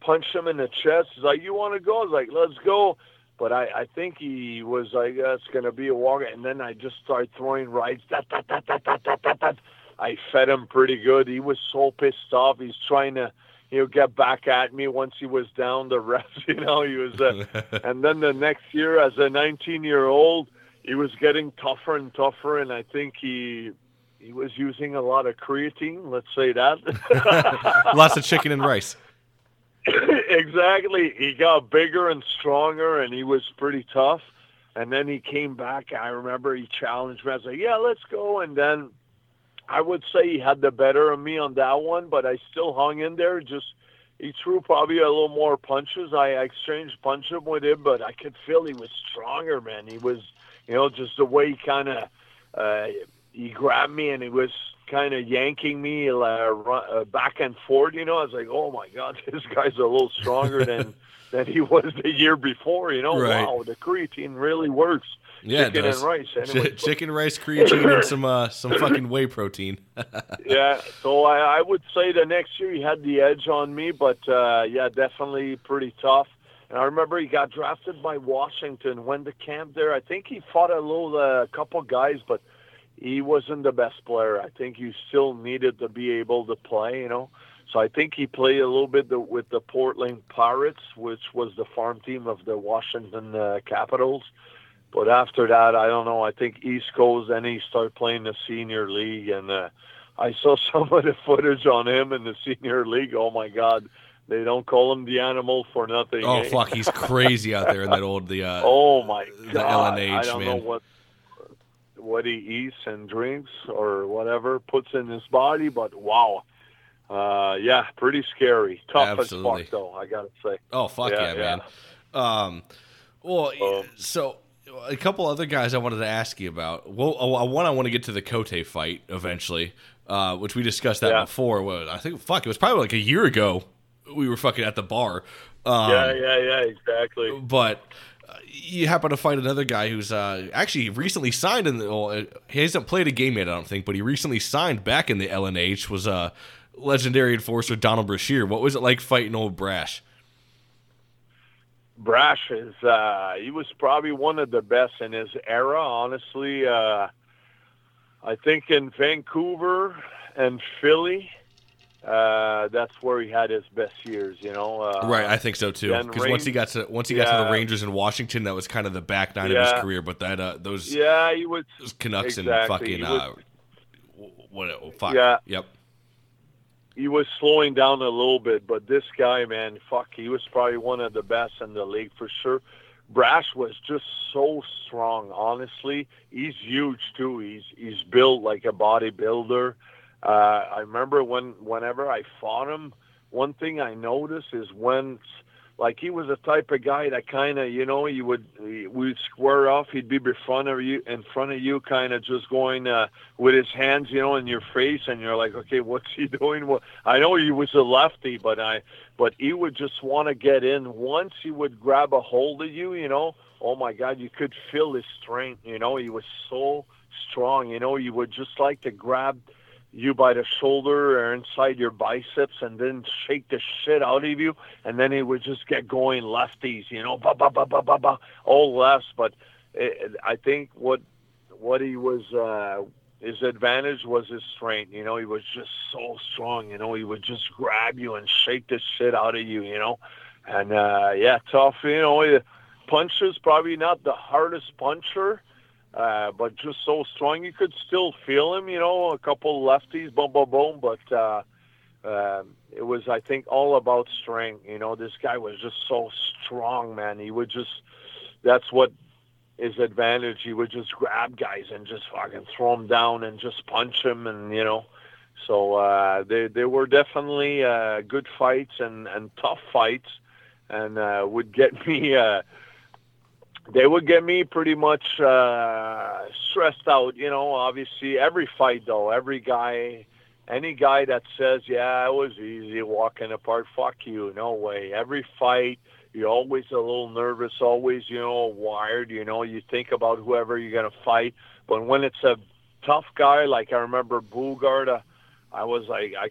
punched him in the chest. He's like, "You want to go?" I was like, "Let's go." But I, I think he was like, "That's gonna be a walk," and then I just started throwing rights. Da, da, da, da, da, da, da. I fed him pretty good. He was so pissed off. He's trying to, you know, get back at me once he was down the rest. You know, he was. Uh, and then the next year, as a 19-year-old, he was getting tougher and tougher, and I think he he was using a lot of creatine. Let's say that. Lots of chicken and rice. exactly. He got bigger and stronger, and he was pretty tough. And then he came back. I remember he challenged me. I was like, "Yeah, let's go." And then I would say he had the better of me on that one, but I still hung in there. Just he threw probably a little more punches. I exchanged punches with him, but I could feel he was stronger, man. He was, you know, just the way he kind of uh, he grabbed me and he was kind of yanking me uh, run, uh, back and forth. You know, I was like, oh my god, this guy's a little stronger than than he was the year before. You know, Right. wow, the creatine really works. Yeah, chicken and rice. Anyway, but- chicken, rice, creatine, and some uh, some fucking whey protein. yeah, so I, I would say the next year he had the edge on me, but uh, yeah, definitely pretty tough. And I remember he got drafted by Washington, went to camp there. I think he fought a little, uh, couple guys, but he wasn't the best player. I think he still needed to be able to play, you know. So I think he played a little bit the, with the Portland Pirates, which was the farm team of the Washington uh, Capitals. But after that, I don't know. I think East Coast, then he started playing the senior league, and uh, I saw some of the footage on him in the senior league. Oh my God, they don't call him the animal for nothing. Oh eh? fuck, he's crazy out there in that old the uh, Oh my the God, LNH I don't know what what he eats and drinks or whatever puts in his body, but wow. Uh, yeah, pretty scary. Tough Absolutely. as fuck, though. I gotta say. Oh fuck yeah, Yeah, man. Um, well, Um, so a couple other guys I wanted to ask you about. Well, uh, one I want to get to the Cote fight eventually, uh, which we discussed that Yeah. before. Well, I think fuck, it was probably like a year ago. We were fucking at the bar. Um, yeah, yeah, yeah, exactly. but uh, you happen to find another guy who's uh, actually recently signed in the. Well, uh, he hasn't played a game yet, I don't think, but he recently signed back in the LNH. Was uh, legendary enforcer Donald Brashear. What was it like fighting old Brash? Brash is uh he was probably one of the best in his era, honestly. Uh I think in Vancouver and Philly, uh that's where he had his best years, you know. Uh right, I think so too. Because once he got to once he got to the Rangers in Washington, that was kind of the back nine of his career. But that uh, those, Yeah, he was those Canucks and fucking He uh, what? oh, Fuck. Yeah. Yep. He was slowing down a little bit, but this guy, man, fuck, he was probably one of the best in the league for sure. Brash was just so strong. Honestly, he's huge too. He's he's built like a bodybuilder. Uh, I remember when whenever I fought him, one thing I noticed is when, like, he was the type of guy that kind of, you know, you would we would square off. He'd be in front of you, in front of you, kind of just going uh, with his hands, you know, in your face, and you're like, okay, what's he doing? Well, I know he was a lefty, but I, but he would just want to get in. Once he would grab a hold of you, you know, oh my God, you could feel his strength. You know, he was so strong. You know, you would just like to grab you by the shoulder or inside your biceps and then shake the shit out of you and then he would just get going lefties you know ba ba ba ba ba ba all lefts. But it, i think what what he was uh his advantage was his strength you know he was just so strong you know he would just grab you and shake the shit out of you you know. And uh yeah tough you know he- punches probably not the hardest puncher uh, but just so strong you could still feel him. You know, a couple lefties, boom, boom, boom. But uh, um, it was, I think, all about strength. You know, this guy was just so strong, man. He would just. That's what his advantage. He would just grab guys and just fucking throw them down and just punch them, and you know. So uh, they they were definitely uh, good fights and and tough fights, and uh, would get me. Uh, they would get me pretty much uh, stressed out. You know, obviously every fight though, every guy, any guy that says, "Yeah, it was easy walking apart," fuck you, no way. Every fight, you're always a little nervous, always you know wired. You know, you think about whoever you're gonna fight, but when it's a tough guy, like I remember Boogaard, uh, I was like, I,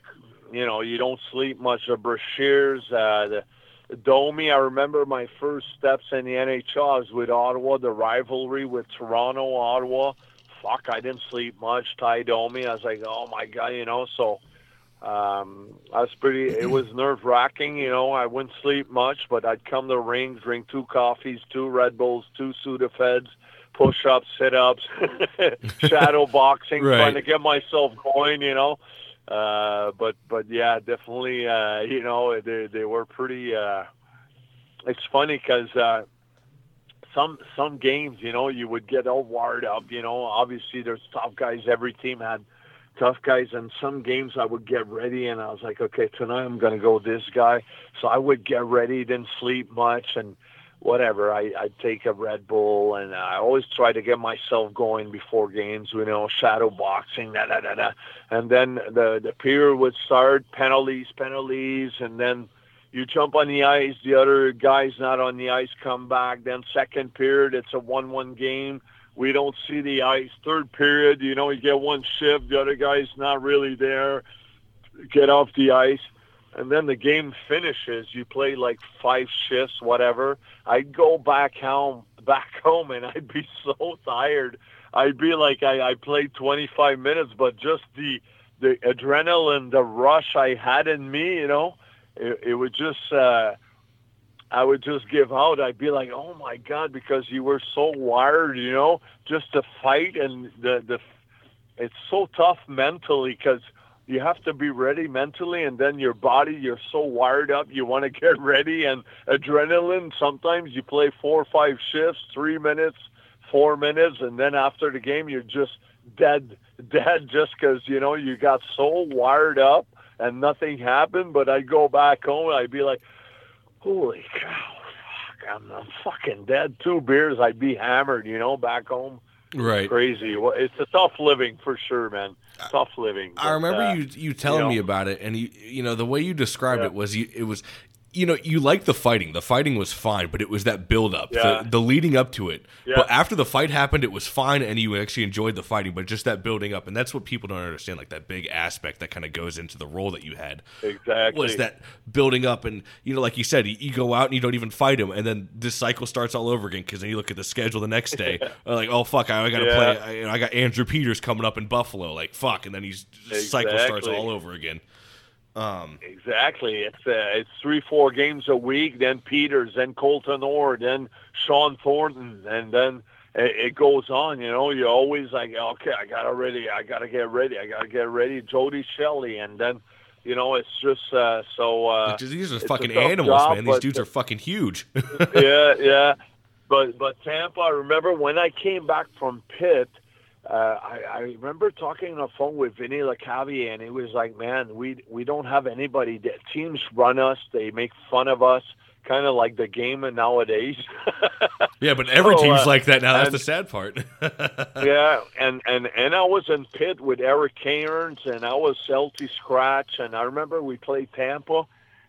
you know, you don't sleep much. The Brashears, uh, the Domi, I remember my first steps in the NHL was with Ottawa, the rivalry with Toronto, Ottawa. Fuck, I didn't sleep much. Tie Domi, I was like, oh my god, you know. So um, I was pretty. It was nerve wracking, you know. I wouldn't sleep much, but I'd come to rings, drink two coffees, two Red Bulls, two Sudafeds, push ups, sit ups, shadow boxing, Right. trying to get myself going, you know. Uh, but but yeah, definitely. Uh, you know, they they were pretty. Uh, it's funny because uh, some some games, you know, you would get all wired up. You know, obviously there's tough guys. Every team had tough guys, and some games I would get ready, and I was like, okay, tonight I'm gonna go with this guy. So I would get ready, didn't sleep much, and whatever. I I'd take a Red Bull, and I always try to get myself going before games. You know, shadow boxing, da da da da, and then the the period would start, penalties, penalties, and then you jump on the ice, the other guy's not on the ice, come back. Then second period, it's a one-one game. We don't see the ice. Third period, you know, you get one shift, the other guy's not really there. Get off the ice, and then the game finishes. You play like five shifts, whatever. I'd go back home, back home, and I'd be so tired. I'd be like, I, I played 25 minutes, but just the the adrenaline, the rush I had in me, you know, it, it would just uh I would just give out. I'd be like, "Oh my god," because you were so wired, you know, just to fight and the the it's so tough mentally because you have to be ready mentally and then your body you're so wired up you want to get ready and adrenaline sometimes you play four or five shifts three minutes four minutes and then after the game you're just dead dead just because you know you got so wired up and nothing happened but i'd go back home and i'd be like holy cow fuck, I'm, I'm fucking dead two beers i'd be hammered you know back home Right. crazy Well, it's a tough living for sure man tough living I remember uh, you you telling know. me about it, and you you know the way you described Yeah. it was you it was you know you liked the fighting. The fighting was fine, but it was that build up, Yeah. the, the leading up to it. Yeah. But after the fight happened, it was fine, and you actually enjoyed the fighting. But just that building up, and that's what people don't understand, like that big aspect that kind of goes into the role that you had. Exactly. Was that building up, and you know, like you said, you, you go out and you don't even fight him, and then this cycle starts all over again because then you look at the schedule the next day, like, oh fuck, I, I got to Yeah. play. I, you know, I got Andrew Peters coming up in Buffalo, like fuck, and then he's cycle starts all over again. Um, Exactly. It's uh, it's three four games a week. Then Peters, then Colton Orr, then Shawn Thornton, and then it, it goes on. You know, you're always like, okay, I gotta ready, I gotta get ready, I gotta get ready. Jody Shelley, and then you know, it's just uh, so. Uh, these are fucking animals, job, man. These dudes are fucking huge. yeah, yeah. But but Tampa, I remember when I came back from Pitt, uh, I, I remember talking on the phone with Vinny Lecavalier, and he was like, "Man, we we don't have anybody. The teams run us. They make fun of us, kind of like the game of nowadays." yeah, but every So, team's uh, like that now. That's the sad part. yeah, and and and I was in Pitt with Eric Cairns, and I was healthy scratch, and I remember we played Tampa,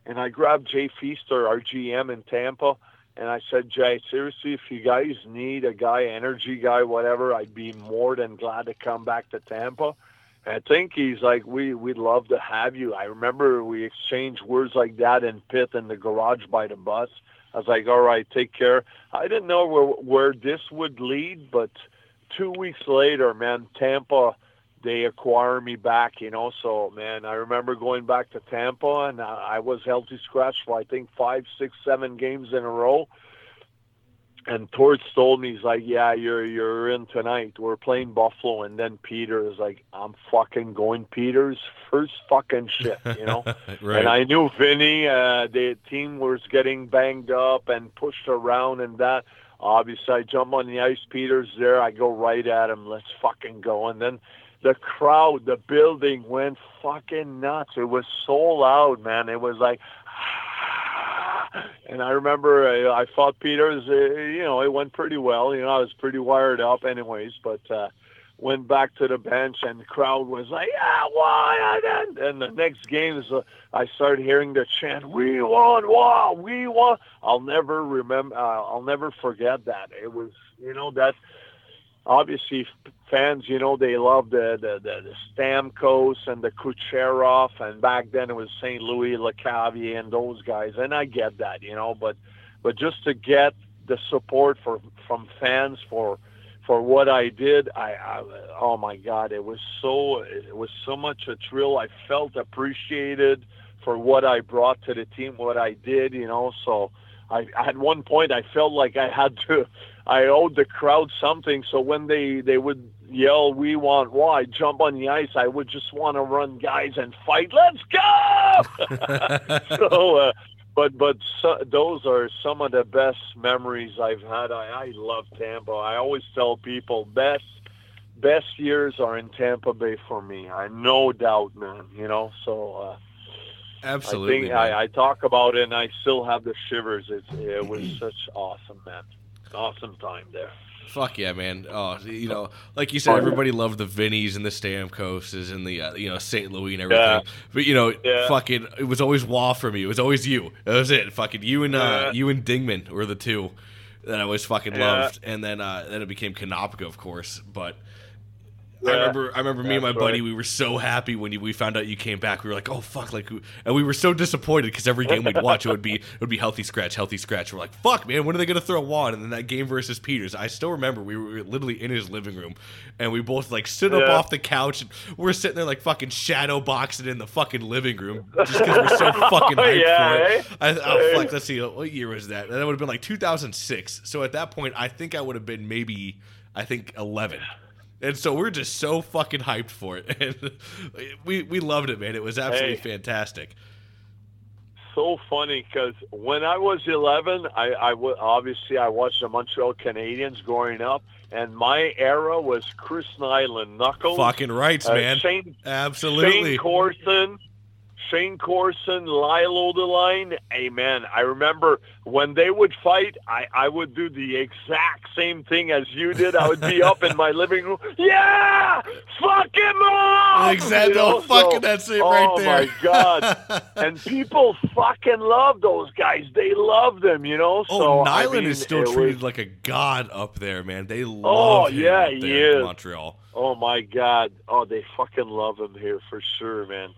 and I grabbed Jay Feaster, our GM in Tampa, and I said, Jay, seriously, if you guys need a guy, energy guy, whatever, I'd be more than glad to come back to Tampa. And I think he's like, we we'd love to have you. I remember we exchanged words like that in Pitt in the garage by the bus. I was like, all right, take care. I didn't know where where this would lead, but two weeks later, man, Tampa, they acquire me back, you know. So, man, I remember going back to Tampa, and I, I was healthy scratch for I think five, six, seven games in a row. And Torts told me, he's like, "Yeah, you're you're in tonight. We're playing Buffalo." And then Peter is like, "I'm fucking going Peters first fucking shift," you know. right. And I knew Vinny, uh, the team was getting banged up and pushed around and that. Obviously I jump on the ice. Peter's there. I go right at him. Let's fucking go. And then the crowd, the building went fucking nuts. It was so loud, man. It was like, and I remember I, I fought Peters. Uh, you know, it went pretty well. You know, I was pretty wired up, anyways. But uh, went back to the bench, and the crowd was like, "Yeah, why?" And, and the next game is, uh, I started hearing the chant, "We won! Wow, we won!" I'll never remember. Uh, I'll never forget that. It was, you know, that obviously fans, you know, they love the the, the, the Stamkos and the Kucherov, and back then it was St. Louis, Lecavalier, and those guys, and I get that, you know, but but just to get the support for from fans for for what I did, I, I oh my God, it was so it was so much a thrill. I felt appreciated for what I brought to the team, what I did, you know. So I at one point I felt like I had to I owed the crowd something. So when they they would yell, "We want Roy?" jump on the ice, I would just want to run guys and fight. Let's go! so, uh, but but so, those are some of the best memories I've had. I, I love Tampa. I always tell people best best years are in Tampa Bay for me. I no doubt, man. You know, so. uh Absolutely. I think I, I talk about it and I still have the shivers. It's, it was such awesome, man awesome time there. Fuck yeah, man! Oh, you know, like you said, everybody loved the Vinnies and the Stamkoses and the uh, you know St. Louis and everything. Yeah. But you know, yeah. fucking, it was always Roy for me. It was always you. That was it. Fucking you and uh, you and Dingman were the two that I always fucking loved. And then uh, then it became Konopka, of course. But I remember, I remember me and my right. buddy. We were so happy when you, we found out you came back. We were like, "Oh fuck!" Like, and we were so disappointed because every game we'd watch, it would be it would be healthy scratch, healthy scratch. We're like, "Fuck, man! When are they gonna throw one?" And then that game versus Peters, I still remember we were literally in his living room, and we both like stood yeah. up off the couch, and we're sitting there like fucking shadow boxing in the fucking living room just because we're so fucking hyped yeah, for it. Eh? I, oh fuck! Let's see, what year was that? That would have been like 2006. So at that point, I think I would have been maybe, I think 11. And so we're just so fucking hyped for it. And we we loved it, man. It was absolutely hey, fantastic. So funny because when I was 11, I, I w- obviously I watched the Montreal Canadiens growing up, and my era was Chris Nilan, Knuckles, fucking rights, uh, man. Shayne, Absolutely, Shayne Corson, Shayne Corson, Lyle Odelein. Amen. I remember when they would fight, I, I would do the exact same thing as you did. I would be up in my living room. Yeah! Fuck him up! Exactly. You know? fucking so, that's it right oh there. Oh, my God. and people fucking love those guys. They love them, you know? Oh, so, Nilan I mean, is still treated was... like a god up there, man. They oh, love oh, him yeah, he is. Montreal. Oh, my God. Oh, they fucking love him here for sure, man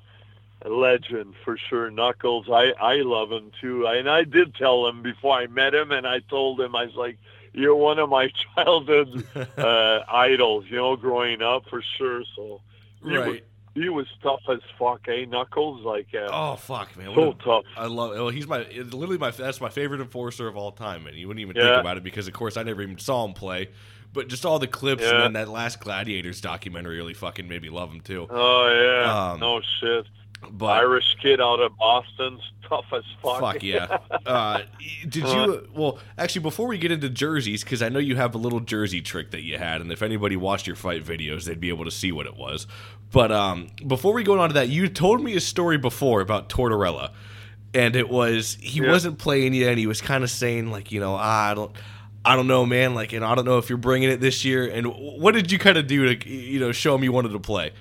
legend for sure. Knuckles, I I love him too. I, and I did tell him before I met him, and I told him I was like, "You're one of my childhood uh, idols, you know, growing up for sure." So he right. Was, he was tough as fuck, eh? Knuckles, like uh, oh fuck, man, so tough. I love. Well, he's my literally my that's my favorite enforcer of all time, and you wouldn't even yeah. think about it because, of course, I never even saw him play. But just all the clips yeah. and then that last Gladiators documentary really fucking made me love him too. Oh yeah, um, no shit. But Irish kid out of Boston's tough as fuck. Fuck yeah. uh, did you? Well, actually, before we get into jerseys, because I know you have a little jersey trick that you had, and if anybody watched your fight videos, they'd be able to see what it was. But um, before we go on to that, you told me a story before about Tortorella, and it was he yeah. wasn't playing yet, and he was kind of saying like, you know, ah, I don't. I don't know, man. Like, and I don't know if you're bringing it this year. And what did you kind of do to, you know, show him you wanted to play?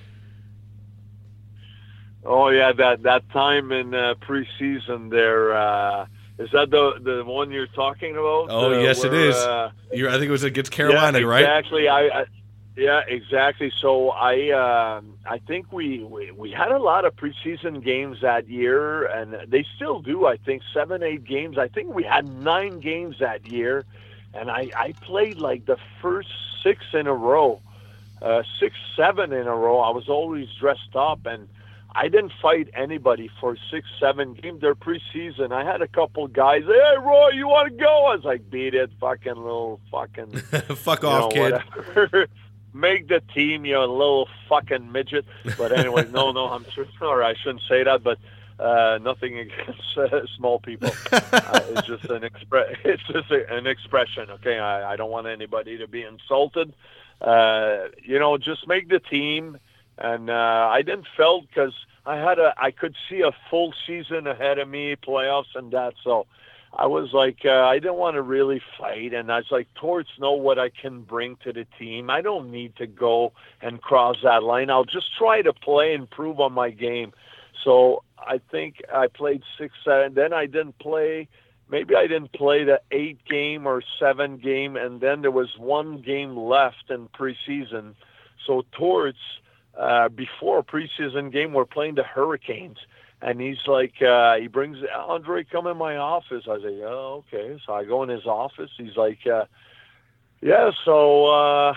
Oh yeah, that that time in uh, preseason there. Uh, is that the the one you're talking about? Oh uh, yes, where, it is. Uh, I think it was against Carolina, yeah, right? Exactly. I, I, yeah, exactly. So I uh, I think we, we we had a lot of preseason games that year, and they still do. I think seven, eight games. I think we had nine games that year, and I I played like the first six in a row, uh, six, seven in a row. I was always dressed up and I didn't fight anybody for six, seven games. Their preseason, I had a couple guys. Hey, Roy, you want to go? I was like, beat it, fucking little fucking. Fuck off, know, kid. Make the team, you know, little fucking midget. But anyway, no, no, I'm sure. Or I shouldn't say that, but Uh, nothing against uh, small people. uh, it's just an expre- It's just a, an expression. Okay, I, I don't want anybody to be insulted. Uh, you know, just make the team. And uh, I didn't felt because I had a I could see a full season ahead of me, playoffs and that. So I was like, uh, I didn't want to really fight, and I was like, Torts know what I can bring to the team. I don't need to go and cross that line. I'll just try to play and prove on my game. So I think I played six, seven. Then I didn't play. Maybe I didn't play the eight game or seven game, and then there was one game left in preseason. So Torts, uh, before preseason game, we're playing the Hurricanes and he's like, uh, he brings Andre, come in my office. I say, oh, okay. So I go in his office. He's like, uh, yeah. So uh,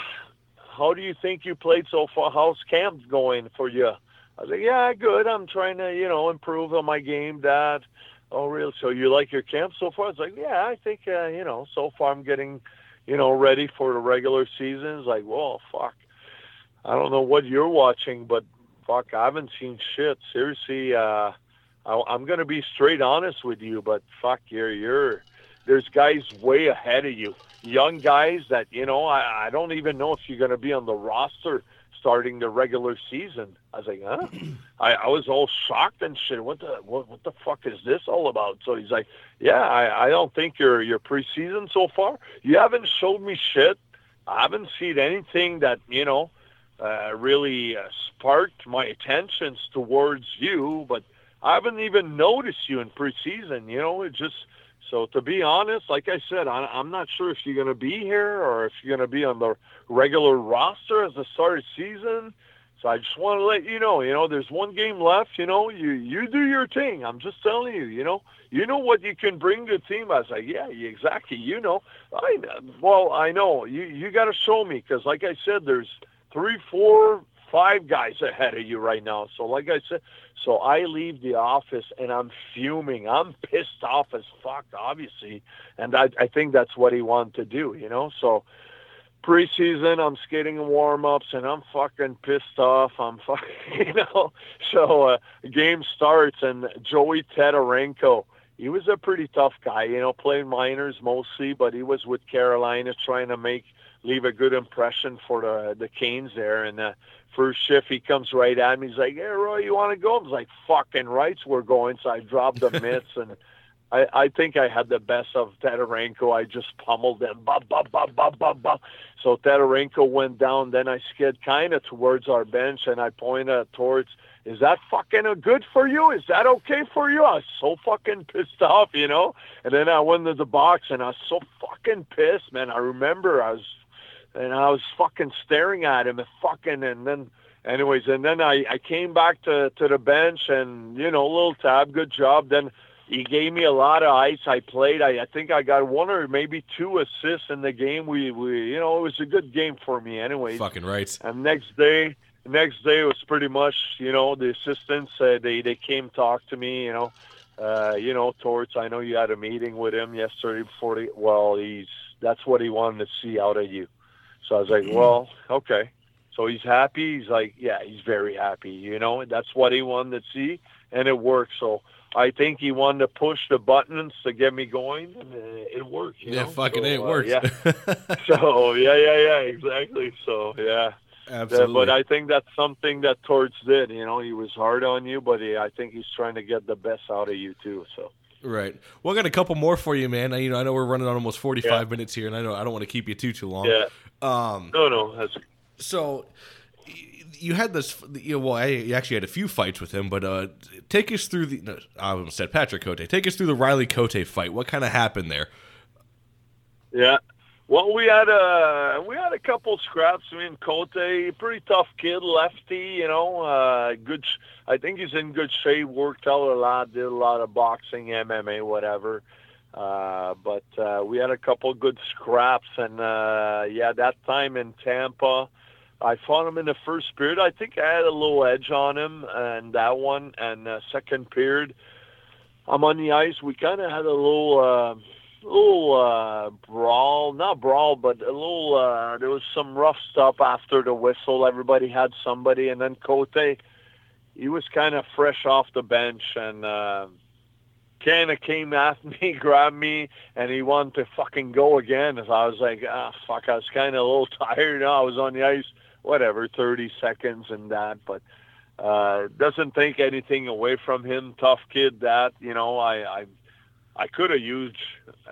how do you think you played so far? How's camp going for you? I like, yeah, good. I'm trying to, you know, improve on my game. Dad. Oh, really? So you like your camp so far? It's like, yeah, I think, uh, you know, so far I'm getting, you know, ready for the regular season. It's like, well, fuck. I don't know what you're watching, but fuck, I haven't seen shit. Seriously, uh, I, I'm gonna be straight honest with you, but fuck, you're you're there's guys way ahead of you, young guys that you know. I, I don't even know if you're gonna be on the roster starting the regular season. I was like, huh? I, I was all shocked and shit. What the what, what the fuck is this all about? So he's like, yeah, I, I don't think your your preseason so far. You haven't showed me shit. I haven't seen anything that you know uh, really uh, sparked my attentions towards you, but I haven't even noticed you in preseason. You know, it just so to be honest, like I said, I, I'm not sure if you're going to be here or if you're going to be on the regular roster as the start of season. So I just want to let you know, you know, there's one game left. You know, you you do your thing. I'm just telling you, you know, you know what you can bring to the team. I was like, yeah, exactly. You know, I well, I know you you got to show me because, like I said, there's three, four, five guys ahead of you right now. So like I said, so I leave the office and I'm fuming. I'm pissed off as fuck, obviously. And I, I think that's what he wanted to do, you know? So preseason, I'm skating in warm-ups and I'm fucking pissed off. I'm fucking, you know? So uh, game starts and Joey Tetarenko, he was a pretty tough guy, you know, playing minors mostly, but he was with Carolina trying to make – leave a good impression for the the Canes there. And the first shift, he comes right at me. He's like, "Hey, Roy, you want to go?" I was like, "Fucking rights, we're going." So I dropped the mitts and. I, I think I had the best of Tetarenko. I just pummeled him. Bah, bah, bah. So Tetarenko went down. Then I skid kind of towards our bench, and I pointed towards, is that fucking good for you? Is that okay for you? I was so fucking pissed off, you know? And then I went to the box, and I was so fucking pissed, man. I remember I was and I was fucking staring at him and fucking and then anyways and then I I came back to to the bench and you know little tab good job. Then he gave me a lot of ice. I played. I I think I got one or maybe two assists in the game. We we you know it was a good game for me anyways. Fucking right. And next day next day was pretty much you know the assistants uh, they they came talk to me you know uh you know Torts I know you had a meeting with him yesterday before the well he's that's what he wanted to see out of you so I was like, well, okay. So he's happy. He's like, yeah, he's very happy. You know, that's what he wanted to see, and it worked. So I think he wanted to push the buttons to get me going, and it worked. yeah, know? fucking so, it worked. Uh, yeah. so yeah, yeah, yeah, exactly. So yeah. Absolutely. but I think that's something that Torts did. You know, he was hard on you, but he, I think he's trying to get the best out of you too. So. Right. Well, I got a couple more for you, man. I, you know, I know we're running on almost forty-five yeah. minutes here, and I know I don't want to keep you too too long. Yeah. Um, no, no. That's... So you had this. You know, well, I, you actually had a few fights with him, but uh, take us through the. No, I almost said Patrick Cote. Take us through the Riley Cote fight. What kind of happened there? Yeah. Well, we had a we had a couple scraps. I mean, Cote, pretty tough kid, lefty. You know, uh, good. I think he's in good shape. Worked out a lot. Did a lot of boxing, MMA, whatever. Uh, but uh, we had a couple good scraps, and uh, yeah, that time in Tampa, I fought him in the first period. I think I had a little edge on him, and that one, and uh, second period, I'm on the ice. We kind of had a little. Uh, little uh, brawl, not brawl, but a little. Uh, there was some rough stuff after the whistle. Everybody had somebody, and then Cote, he was kind of fresh off the bench and uh, kind of came at me, grabbed me, and he wanted to fucking go again. So I was like, ah, fuck, I was kind of a little tired. I was on the ice, whatever, 30 seconds and that, but uh, doesn't take anything away from him. Tough kid. That you know, I I, I could have used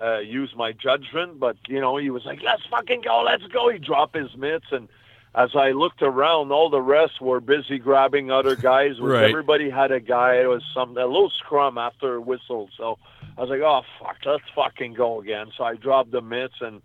uh, used my judgment, but you know, he was like, "Let's fucking go, let's go." He dropped his mitts, and as I looked around, all the rest were busy grabbing other guys. Right. Everybody had a guy. It was some a little scrum after a whistle, so I was like, "Oh fuck, let's fucking go again." So I dropped the mitts and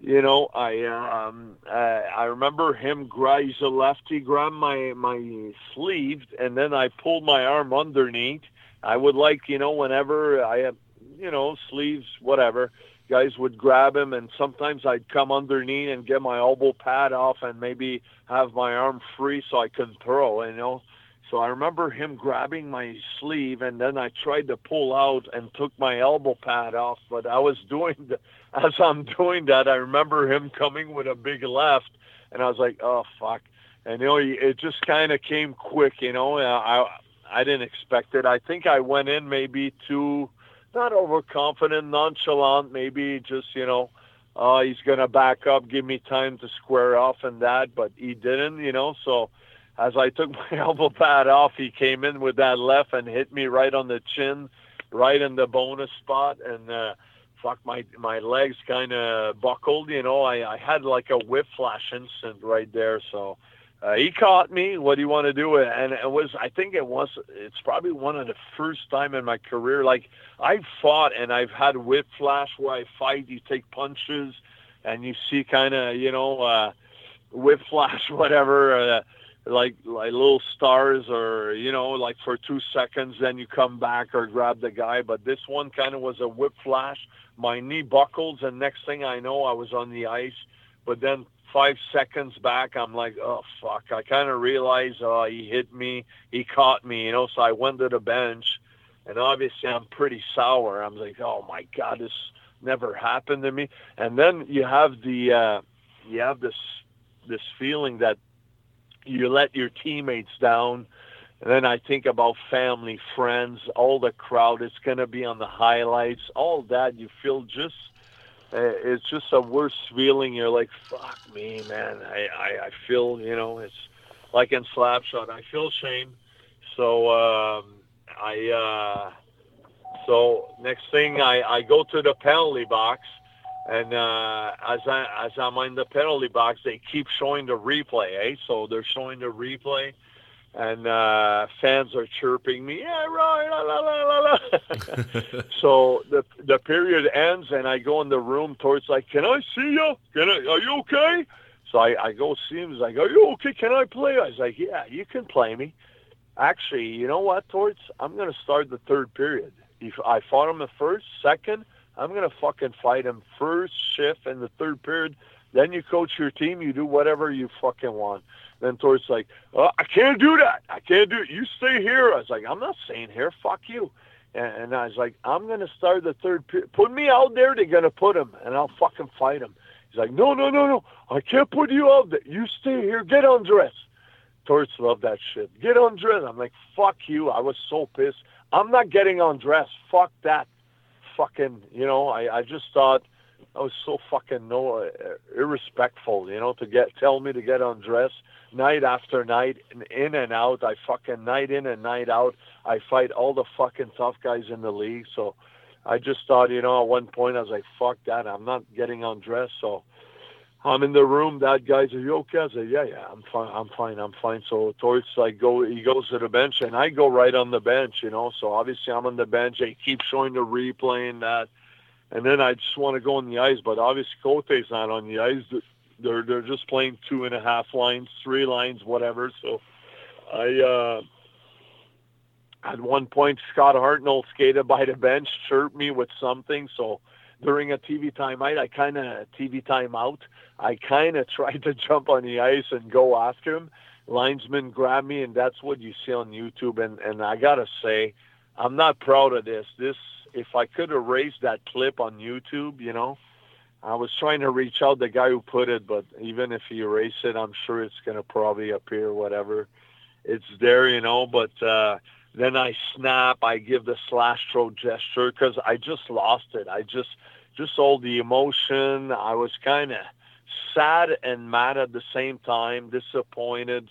you know, I um uh, I remember him grab he's a lefty, grab my my sleeve, and then I pulled my arm underneath. I would like you know whenever I have you know sleeves whatever guys would grab him, and sometimes I'd come underneath and get my elbow pad off and maybe have my arm free so I could throw. You know, so I remember him grabbing my sleeve, and then I tried to pull out and took my elbow pad off. But I was doing the, as I'm doing that, I remember him coming with a big left, and I was like, "Oh fuck!" And you know, it just kind of came quick. You know, I I didn't expect it. I think I went in maybe too not overconfident, nonchalant, maybe just you know. Uh, he's gonna back up, give me time to square off and that, but he didn't, you know. So as I took my elbow pad off, he came in with that left and hit me right on the chin, right in the bonus spot, and uh, fuck my my legs kind of buckled. You know, I I had like a whiplash instant right there. So uh, he caught me. What do you want to do? And it was I think it was it's probably one of the first time in my career like I've fought and I've had whiplash where I fight. You take punches and you see kind of you know. uh whiplash whatever uh, like like little stars or you know like for two seconds then you come back or grab the guy but this one kind of was a whip flash my knee buckles and next thing i know i was on the ice but then five seconds back i'm like oh fuck i kind of realized oh he hit me he caught me you know so i went to the bench and obviously i'm pretty sour i'm like oh my god this never happened to me and then you have the uh you have this this feeling that you let your teammates down. And then I think about family, friends, all the crowd. It's going to be on the highlights, all that. You feel just, uh, it's just a worse feeling. You're like, fuck me, man. I, I, I feel, you know, it's like in Slapshot. I feel shame. So um, I, uh, so next thing I, I go to the penalty box and uh, as I as I'm in the penalty box, they keep showing the replay. Eh? So they're showing the replay, and uh, fans are chirping me. Yeah, right. La, la, la, la. so the the period ends, and I go in the room. Torts like, can I see you? Can I? Are you okay? So I, I go see him. He's like, are you okay? Can I play? I was like, yeah, you can play me. Actually, you know what, Torts? I'm going to start the third period. If I fought him the first, second, I'm going to fucking fight him first shift in the third period. Then you coach your team. You do whatever you fucking want. Then Torts like, oh, I can't do that. I can't do it. You stay here. I was like, I'm not staying here. Fuck you. And, and I was like, I'm going to start the third period. Put me out there. They're going to put him, and I'll fucking fight him. He's like, no, no, no, no. I can't put you out there. You stay here. Get undressed. Torts love that shit. Get undressed. I'm like, fuck you. I was so pissed. I'm not getting undressed. Fuck that fucking, you know, I, I just thought I was so fucking no uh, irrespectful, you know, to get tell me to get undressed night after night, in and out. I fucking night in and night out. I fight all the fucking tough guys in the league. So I just thought, you know, at one point I was like, fuck that. I'm not getting undressed. So I'm in the room. That guy's, are you okay? I said, yeah, yeah, I'm fine. I'm fine. I'm fine. So Torts, like go, he goes to the bench and I go right on the bench, you know, so obviously I'm on the bench. They keep showing the replay and that. And then I just want to go on the ice, but obviously Cote's not on the ice. They're, they're just playing two and a half lines, three lines, whatever. So I, uh, at one point, Scott Hartnell skated by the bench, chirped me with something. So during a TV timeout, I kind of TV timeout. I kind of tried to jump on the ice and go after him. Linesman grabbed me, and that's what you see on YouTube. And and I gotta say, I'm not proud of this. This, if I could erase that clip on YouTube, you know, I was trying to reach out the guy who put it, but even if you erase it, I'm sure it's gonna probably appear. Whatever. it's there, you know. But uh, then I snap, I give the slash throat gesture because I just lost it. I just just all the emotion. I was kind of sad and mad at the same time, disappointed.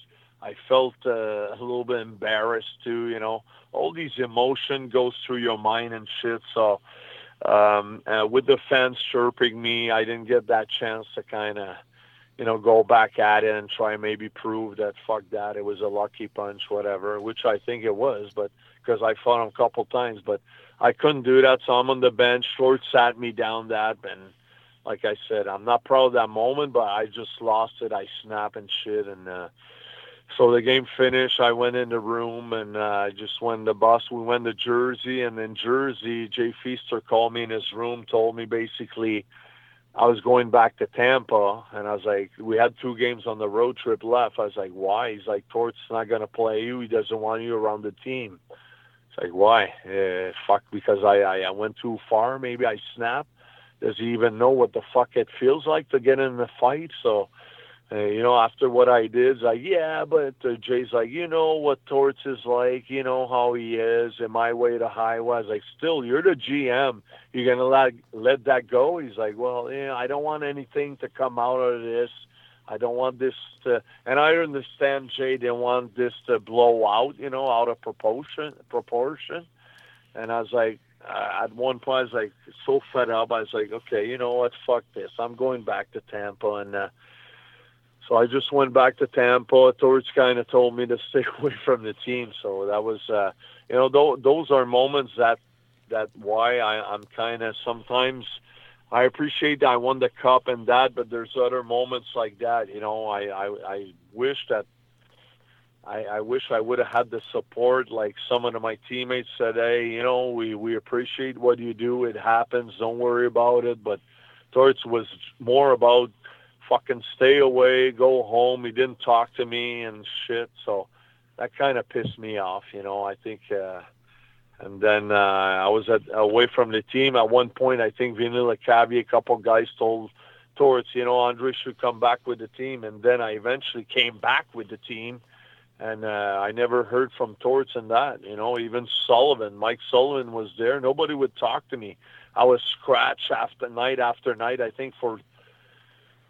I felt uh, a little bit embarrassed too, you know. All these emotion goes through your mind and shit. So um, uh, with the fans chirping me, I didn't get that chance to kind of, you know, go back at it and try maybe prove that fuck that it was a lucky punch, whatever, which I think it was, but because I fought him a couple times, but I couldn't do that, so I'm on the bench. Short sat me down that, and like I said, I'm not proud of that moment, but I just lost it. I snap and shit, and uh, so the game finished. I went in the room and uh, just went the bus. We went to Jersey, and in Jersey, Jay Feaster called me in his room, told me basically I was going back to Tampa, and I was like, we had two games on the road trip left. I was like, why? He's like, Torts not going to play you. He doesn't want you around the team. It's like, why? Uh, fuck, because I, I, I went too far. Maybe I snapped. Does he even know what the fuck it feels like to get in a fight? So, uh, you know, after what I did, like, yeah, but uh, Jay's like, you know what Torts is like, you know how he is, and my way to highway. Was like, still, you're the GM. You're going to let, let that go? He's like, well, yeah, I don't want anything to come out of this. I don't want this to, and I understand Jay didn't want this to blow out, you know, out of proportion. Proportion, and I was like, uh, at one point, I was like so fed up. I was like, okay, you know what, fuck this. I'm going back to Tampa, and uh, so I just went back to Tampa. Torts kind of told me to stay away from the team, so that was, uh, you know, th- those are moments that that why I, I'm kind of sometimes I appreciate that I won the cup and that, but there's other moments like that. You know, I I, I wish that I, I wish I would have had the support. Like some of my teammates said, "Hey, you know, we we appreciate what you do. It happens. Don't worry about it." But Torts was more about fucking stay away, go home. He didn't talk to me and shit. So that kind of pissed me off. You know, I think. uh and then uh, I was at, away from the team. At one point, I think Vinny Lecavalier, a couple guys told Torts, you know, Andre should come back with the team. And then I eventually came back with the team. And uh, I never heard from Torts and that, you know, even Sullivan, Mike Sullivan was there. Nobody would talk to me. I was scratched after night after night, I think for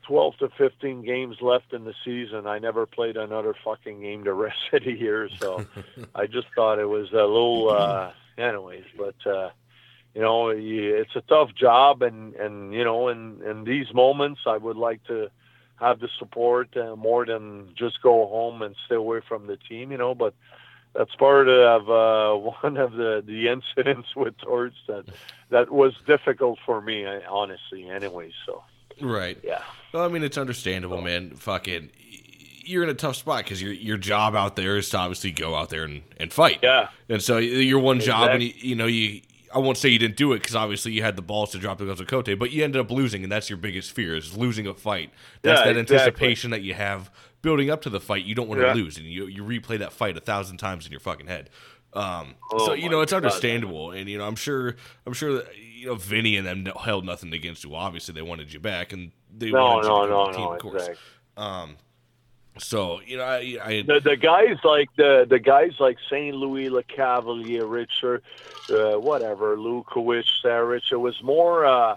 12 to 15 games left in the season. I never played another fucking game the rest of the year, so I just thought it was a little, uh, anyways. But uh, you know, it's a tough job, and and you know, in in these moments, I would like to have the support uh, more than just go home and stay away from the team, you know. But that's part of uh, one of the the incidents with Torts that that was difficult for me, honestly. Anyway, so. Right. Yeah. Well, I mean, it's understandable, man. Fucking, you're in a tough spot because your your job out there is to obviously go out there and, and fight. Yeah. And so your one job, and you, you know, you I won't say you didn't do it because obviously you had the balls to drop the gloves with Cote, but you ended up losing, and that's your biggest fear is losing a fight. That's Yeah, that exactly. anticipation that you have building up to the fight. You don't want to Yeah. lose, and you you replay that fight a thousand times in your fucking head. Um, Oh so you know it's God. understandable, and you know I'm sure I'm sure that, you know Vinny and them held nothing against you. Obviously, they wanted you back, and they No, wanted you no, to come no, the team, no, of course. exactly. Um, so you know, I, I the the guys like the the guys like Saint Louis, Lecavalier, Richard, uh, whatever, Lukowich, Sarich. It was more. Uh,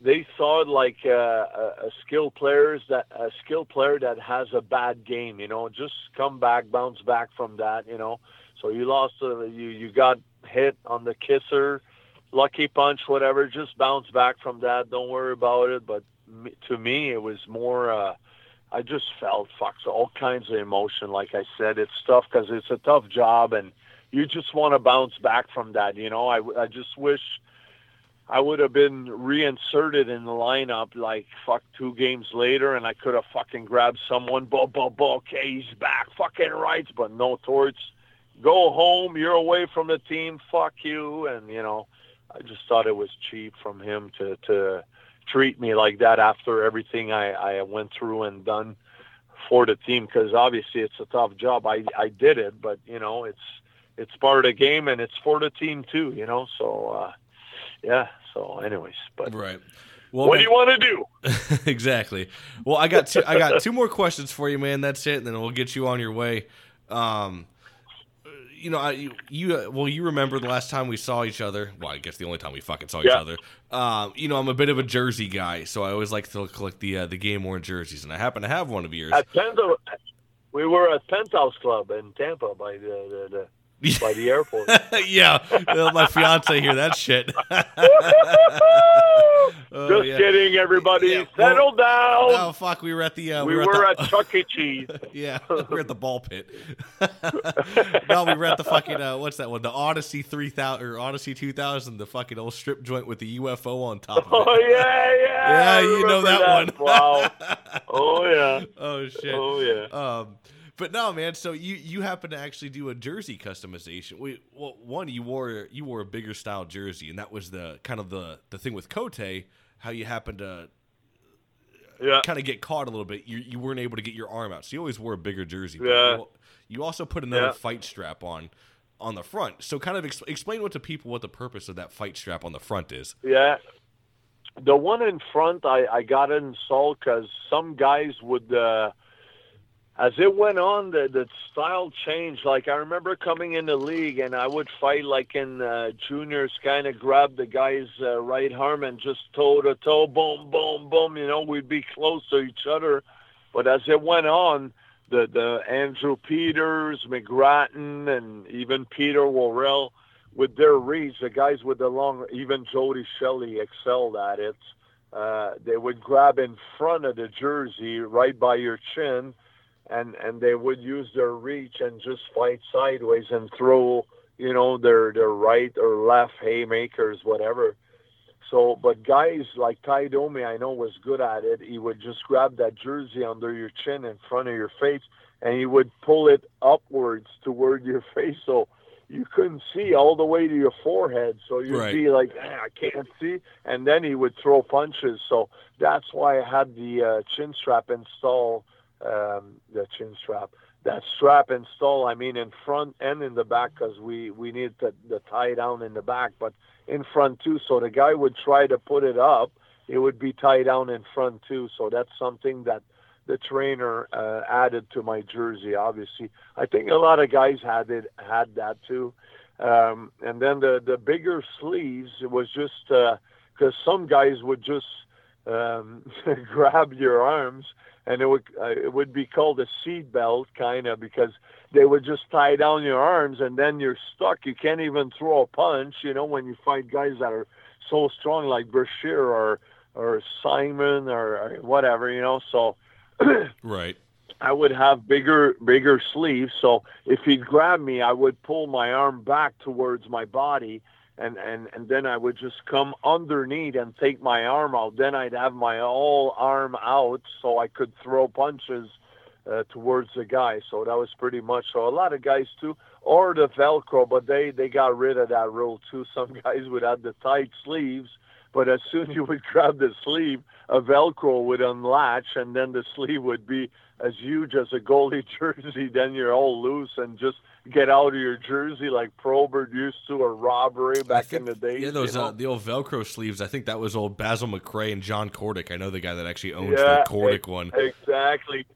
they thought like uh, a, a skilled players that a skilled player that has a bad game. You know, just come back, bounce back from that. You know, so you lost. Uh, you you got hit on the kisser, lucky punch, whatever. Just bounce back from that. Don't worry about it. But to me, it was more. Uh, I just felt fucks all kinds of emotion. Like I said, it's tough because it's a tough job, and you just want to bounce back from that. You know, I I just wish I would have been reinserted in the lineup like fuck two games later, and I could have fucking grabbed someone. Bo bo bo. Okay, he's back. Fucking rights, but no torts. Go home. You're away from the team. Fuck you. And you know, I just thought it was cheap from him to to treat me like that after everything I, I went through and done for the team because obviously it's a tough job. I, I did it, but you know, it's, it's part of the game and it's for the team too, you know? So, uh, yeah. So anyways, but right. Well, what man- do you want to do? exactly. Well, I got two, I got two more questions for you, man. That's it, and then we'll get you on your way. Um, you know, I, you, you well, you remember the last time we saw each other. Well, I guess the only time we fucking saw each Yeah. other. Um, you know, I'm a bit of a jersey guy, so I always like to collect the uh, the game worn jerseys, and I happen to have one of yours. At Penta, we were at Penthouse Club in Tampa by the, the, the by the airport. yeah, my fiance hear that shit. Oh, Just yeah. kidding, everybody. Yeah, well- Settle down. Oh fuck, we were at the uh, we were, were at, at Chuck E. Cheese. the, yeah, we were at the ball pit. no, we were at the fucking uh, what's that one? The Odyssey three thousand or Odyssey two thousand, the fucking old strip joint with the UFO on top of it. Oh yeah, yeah. Yeah, I you know remember that one. Wow. Oh yeah. oh shit. Oh yeah. Um, but no, man. So you you happen to actually do a jersey customization. We well, one you wore you wore a bigger style jersey, and that was the kind of the the thing with Cote. How you happened to Yeah. kind of get caught a little bit. You you weren't able to get your arm out, so you always wore a bigger jersey. Yeah. You, you also put another Yeah. fight strap on on the front. So kind of ex- explain what to people what the purpose of that fight strap on the front is. Yeah. The one in front, I, I got it installed because some guys would, uh, as it went on, the, the style changed. Like, I remember coming in the league and I would fight like in uh, juniors, kind of grab the guy's uh, right arm and just toe to toe, boom, boom, boom. You know, we'd be close to each other. But as it went on, the, the Andrew Peters, McGrattan, and even Peter Worrell, with their reach, the guys with the long, even Jody Shelley excelled at it. Uh, they would grab in front of the jersey, right by your chin, and and they would use their reach and just fight sideways and throw, you know, their their right or left haymakers, whatever. So, but guys like Tie Domi, I know was good at it. He would just grab that jersey under your chin in front of your face, and he would pull it upwards toward your face, so you couldn't see all the way to your forehead. So you'd Right. be like, "Ah, I can't see, and then he would throw punches. So that's why I had the uh, chin strap install. Um, the chin strap, that strap install. I mean, in front and in the back, because we we need the, the tie down in the back, but in front too. So the guy would try to put it up, it would be tied down in front too. So that's something that the trainer uh, added to my jersey. Obviously, I think a lot of guys had it had that too. Um, and then the the bigger sleeves it was just because some guys would just um, grab your arms and it would uh, it would be called a seat belt kind of because they would just tie down your arms and then you're stuck. You can't even throw a punch. You know when you fight guys that are so strong like Brashear or or Simon or, or whatever. You know so. Right. I would have bigger bigger sleeves. So if he'd grab me, I would pull my arm back towards my body, and and and then I would just come underneath and take my arm out. Then I'd have my whole arm out, so I could throw punches uh, towards the guy. So that was pretty much. So a lot of guys too, or the Velcro, but they they got rid of that rule too. Some guys would have the tight sleeves. But as soon as you would grab the sleeve, a Velcro would unlatch, and then the sleeve would be as huge as a goalie jersey. Then you're all loose and just get out of your jersey like Probert used to, or Rob Ray back in the day. Yeah, those uh, the old Velcro sleeves. I think that was old Basil McRae and John Kordic. I know the guy that actually owns Yeah, the Kordic ex- one. Exactly.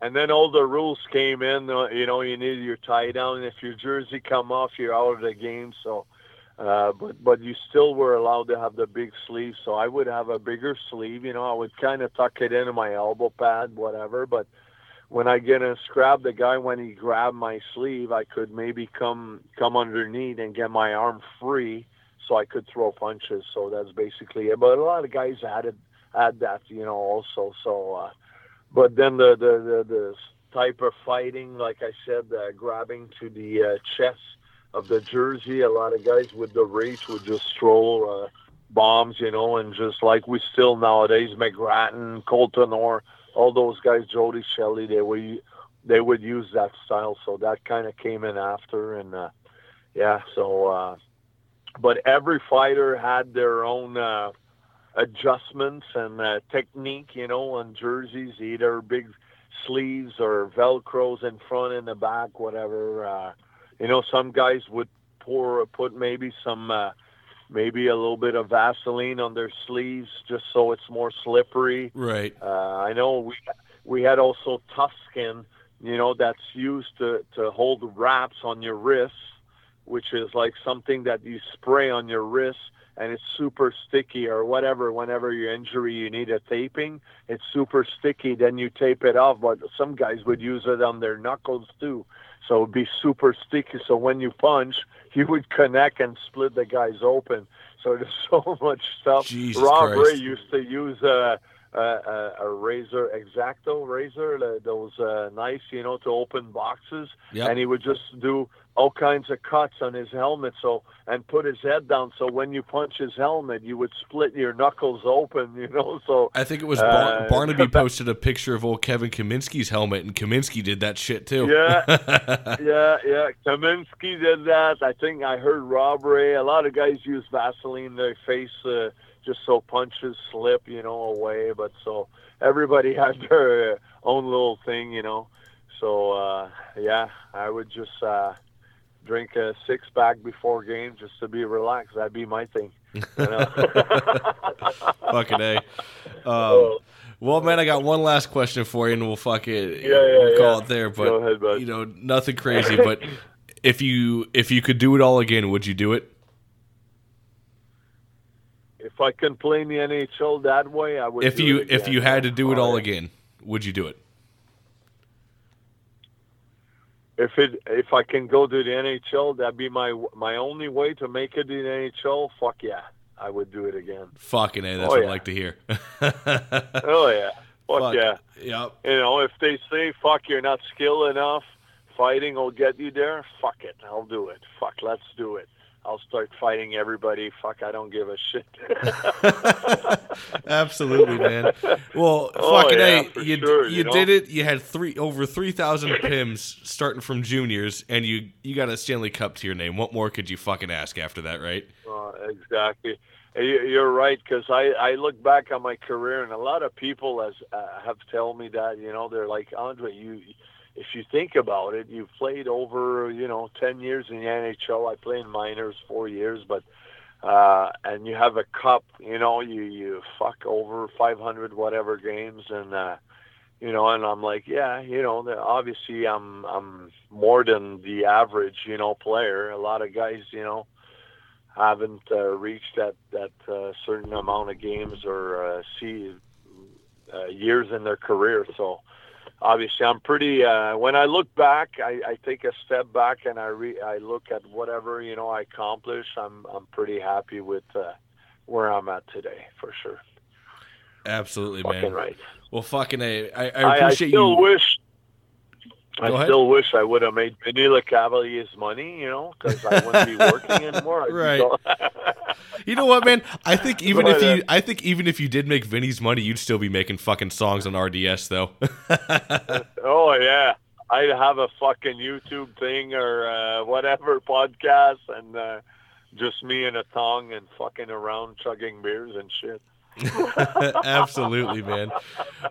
And then all the rules came in. uh, You know, you need your tie down. If your jersey come off, you're out of the game. So, uh, but but you still were allowed to have the big sleeve. So I would have a bigger sleeve. You know, I would kind of tuck it into my elbow pad, whatever. But when I get a scrap, the guy when he grabbed my sleeve, I could maybe come come underneath and get my arm free, so I could throw punches. So that's basically it. But a lot of guys had it had that, you know, also. So, uh, but then the the the, the type of fighting, like I said, uh, grabbing to the uh, chest of the jersey. A lot of guys with the reach would just throw uh, bombs, you know, and just like we still nowadays, McGrattan, Colton, or all those guys, Jody Shelley, they would they would use that style. So that kind of came in after, and uh, yeah, so. Uh, but every fighter had their own uh, adjustments and uh, technique, you know, on jerseys, either big sleeves or velcros in front and the back, whatever. Uh, you know, some guys would pour put maybe some uh, maybe a little bit of Vaseline on their sleeves just so it's more slippery. Right. Uh, I know we we had also tough skin you know, that's used to to hold wraps on your wrists, which is like something that you spray on your wrists and it's super sticky or whatever whenever your injury you need a taping it's super sticky then you tape it off but some guys would use it on their knuckles too. So it'd be super sticky so when you punch you would connect and split the guys open. So there's so much stuff. Jesus rob Christ. ray used to use a a, a, a razor exacto razor those uh, knives you know to open boxes Yep. and he would just do all kinds of cuts on his helmet so and put his head down so when you punch his helmet you would split your knuckles open you know so I think it was Bar- Uh, Barnaby posted a picture of old Kevin Kaminski's helmet, and Kaminsky did that shit too. yeah yeah yeah kaminski did that i think i heard rob ray a lot of guys use vaseline in their face uh, just so punches slip you know away but so everybody has their own little thing you know so uh yeah i would just uh drink a six pack before game just to be relaxed that'd be my thing you know? Fucking a. Um, well, man, I got one last question for you, and we'll fuck it. Yeah, yeah, we'll call yeah. it there. But ahead, you know, nothing crazy. but if you if you could do it all again, would you do it? If i can play in the nhl that way i would If do you if you had to do it all again, would you do it? if it if I can go to the NHL, that'd be my my only way to make it in the NHL. Fuck yeah, I would do it again. Fucking a. That's Oh, what I yeah. like to hear. Oh yeah, fuck, Fuck. yeah. Yep. You know, if they say fuck, you're not skilled enough, fighting will get you there. Fuck it, I'll do it. Fuck, let's do it. I'll start fighting everybody. Fuck, I don't give a shit. Absolutely, man. Well, Oh, fucking yeah, a, you sure, you you know? did it. You had three over three thousand pims starting from juniors, and you you got a Stanley Cup to your name. What more could you fucking ask after that, right? Uh, exactly. You- You're right because I I look back on my career and a lot of people has uh, have told me that you know they're like Andre you if you think about it you've played over you know ten years in the NHL I played in minors four years but uh and you have a cup you know you you fuck over 500 whatever games and uh you know and I'm like yeah you know obviously I'm I'm more than the average you know player a lot of guys you know haven't uh, reached that that uh, certain amount of games or uh, see uh, years in their career. So obviously, I'm pretty. Uh, when I look back, I, I take a step back and I re- I look at whatever you know I accomplished. I'm I'm pretty happy with uh, where I'm at today for sure. Absolutely, Fucking man. right. Well, fucking a. I, I I, I appreciate still you. wish. I still wish I would have made Vinny Lecavalier's money, you know, because I wouldn't be working anymore. Right. You know what, man? I think even But, if uh, you, I think even if you did make Vinny's money, you'd still be making fucking songs on RDS, though. Oh yeah, I'd have a fucking YouTube thing or uh, whatever podcast, and uh, just me and a tongue and fucking around chugging beers and shit. Absolutely, man.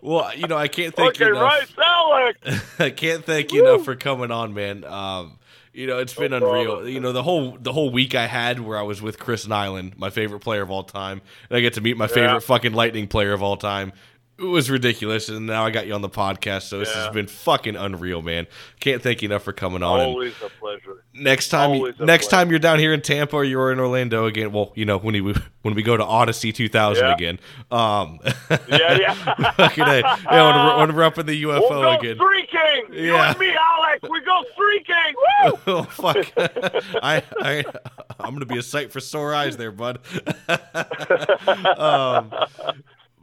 Well, you know, I can't thank Okay, you enough. right, Alec. I can't thank you enough for coming on, man. Um, you know, it's been unreal. problem. You know, the whole the whole week I had where I was with Chris Nilan, my favorite player of all time, and I get to meet my favorite fucking Lightning player of all time. It was ridiculous, and now I got you on the podcast, so this has been fucking unreal, man. Can't thank you enough for coming on. And Always a pleasure. next time, always next pleasure. time you're down here in Tampa or you're in Orlando again, well, you know when we when we go to Odyssey 2000 Yeah. again, um, Yeah, yeah. fucking A. yeah, when we're, when we're up in the UFO we'll go again. streaking. You Yeah. and me, Alec. We go streaking. Woo! oh fuck! I I I'm gonna be a sight for sore eyes there, bud. um,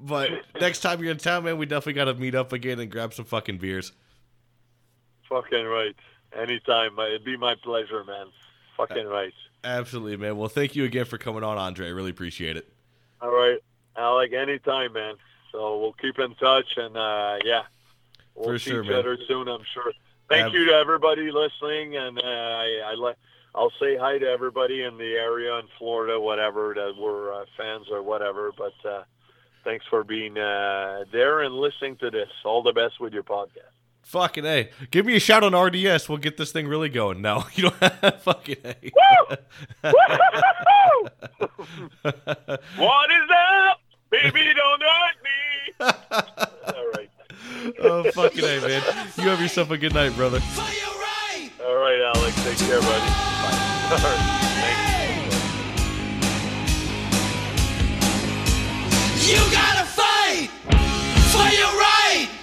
but next time you're in town, man, we definitely got to meet up again and grab some fucking beers. fucking right. Anytime. It'd be my pleasure, man. Fucking right. Absolutely, man. Well, thank you again for coming on, Andre. I really appreciate it. All right, Alec. Anytime, man. So we'll keep in touch, and uh, yeah, we'll For see sure, each man. other soon. I'm sure. Thank Ab- you to everybody listening, and uh, I, I let. I'll say hi to everybody in the area in Florida, whatever that were uh, fans or whatever. But uh, thanks for being uh, there and listening to this. All the best with your podcast. Fucking a. Give me a shout on RDS. We'll get this thing really going. No, you don't have fucking a. what is up, baby? Don't hurt me. All right. oh fucking A, man. You have yourself a good night, brother. All right, Alex. Take care, buddy. Bye. All right. Thanks. You gotta fight for your right.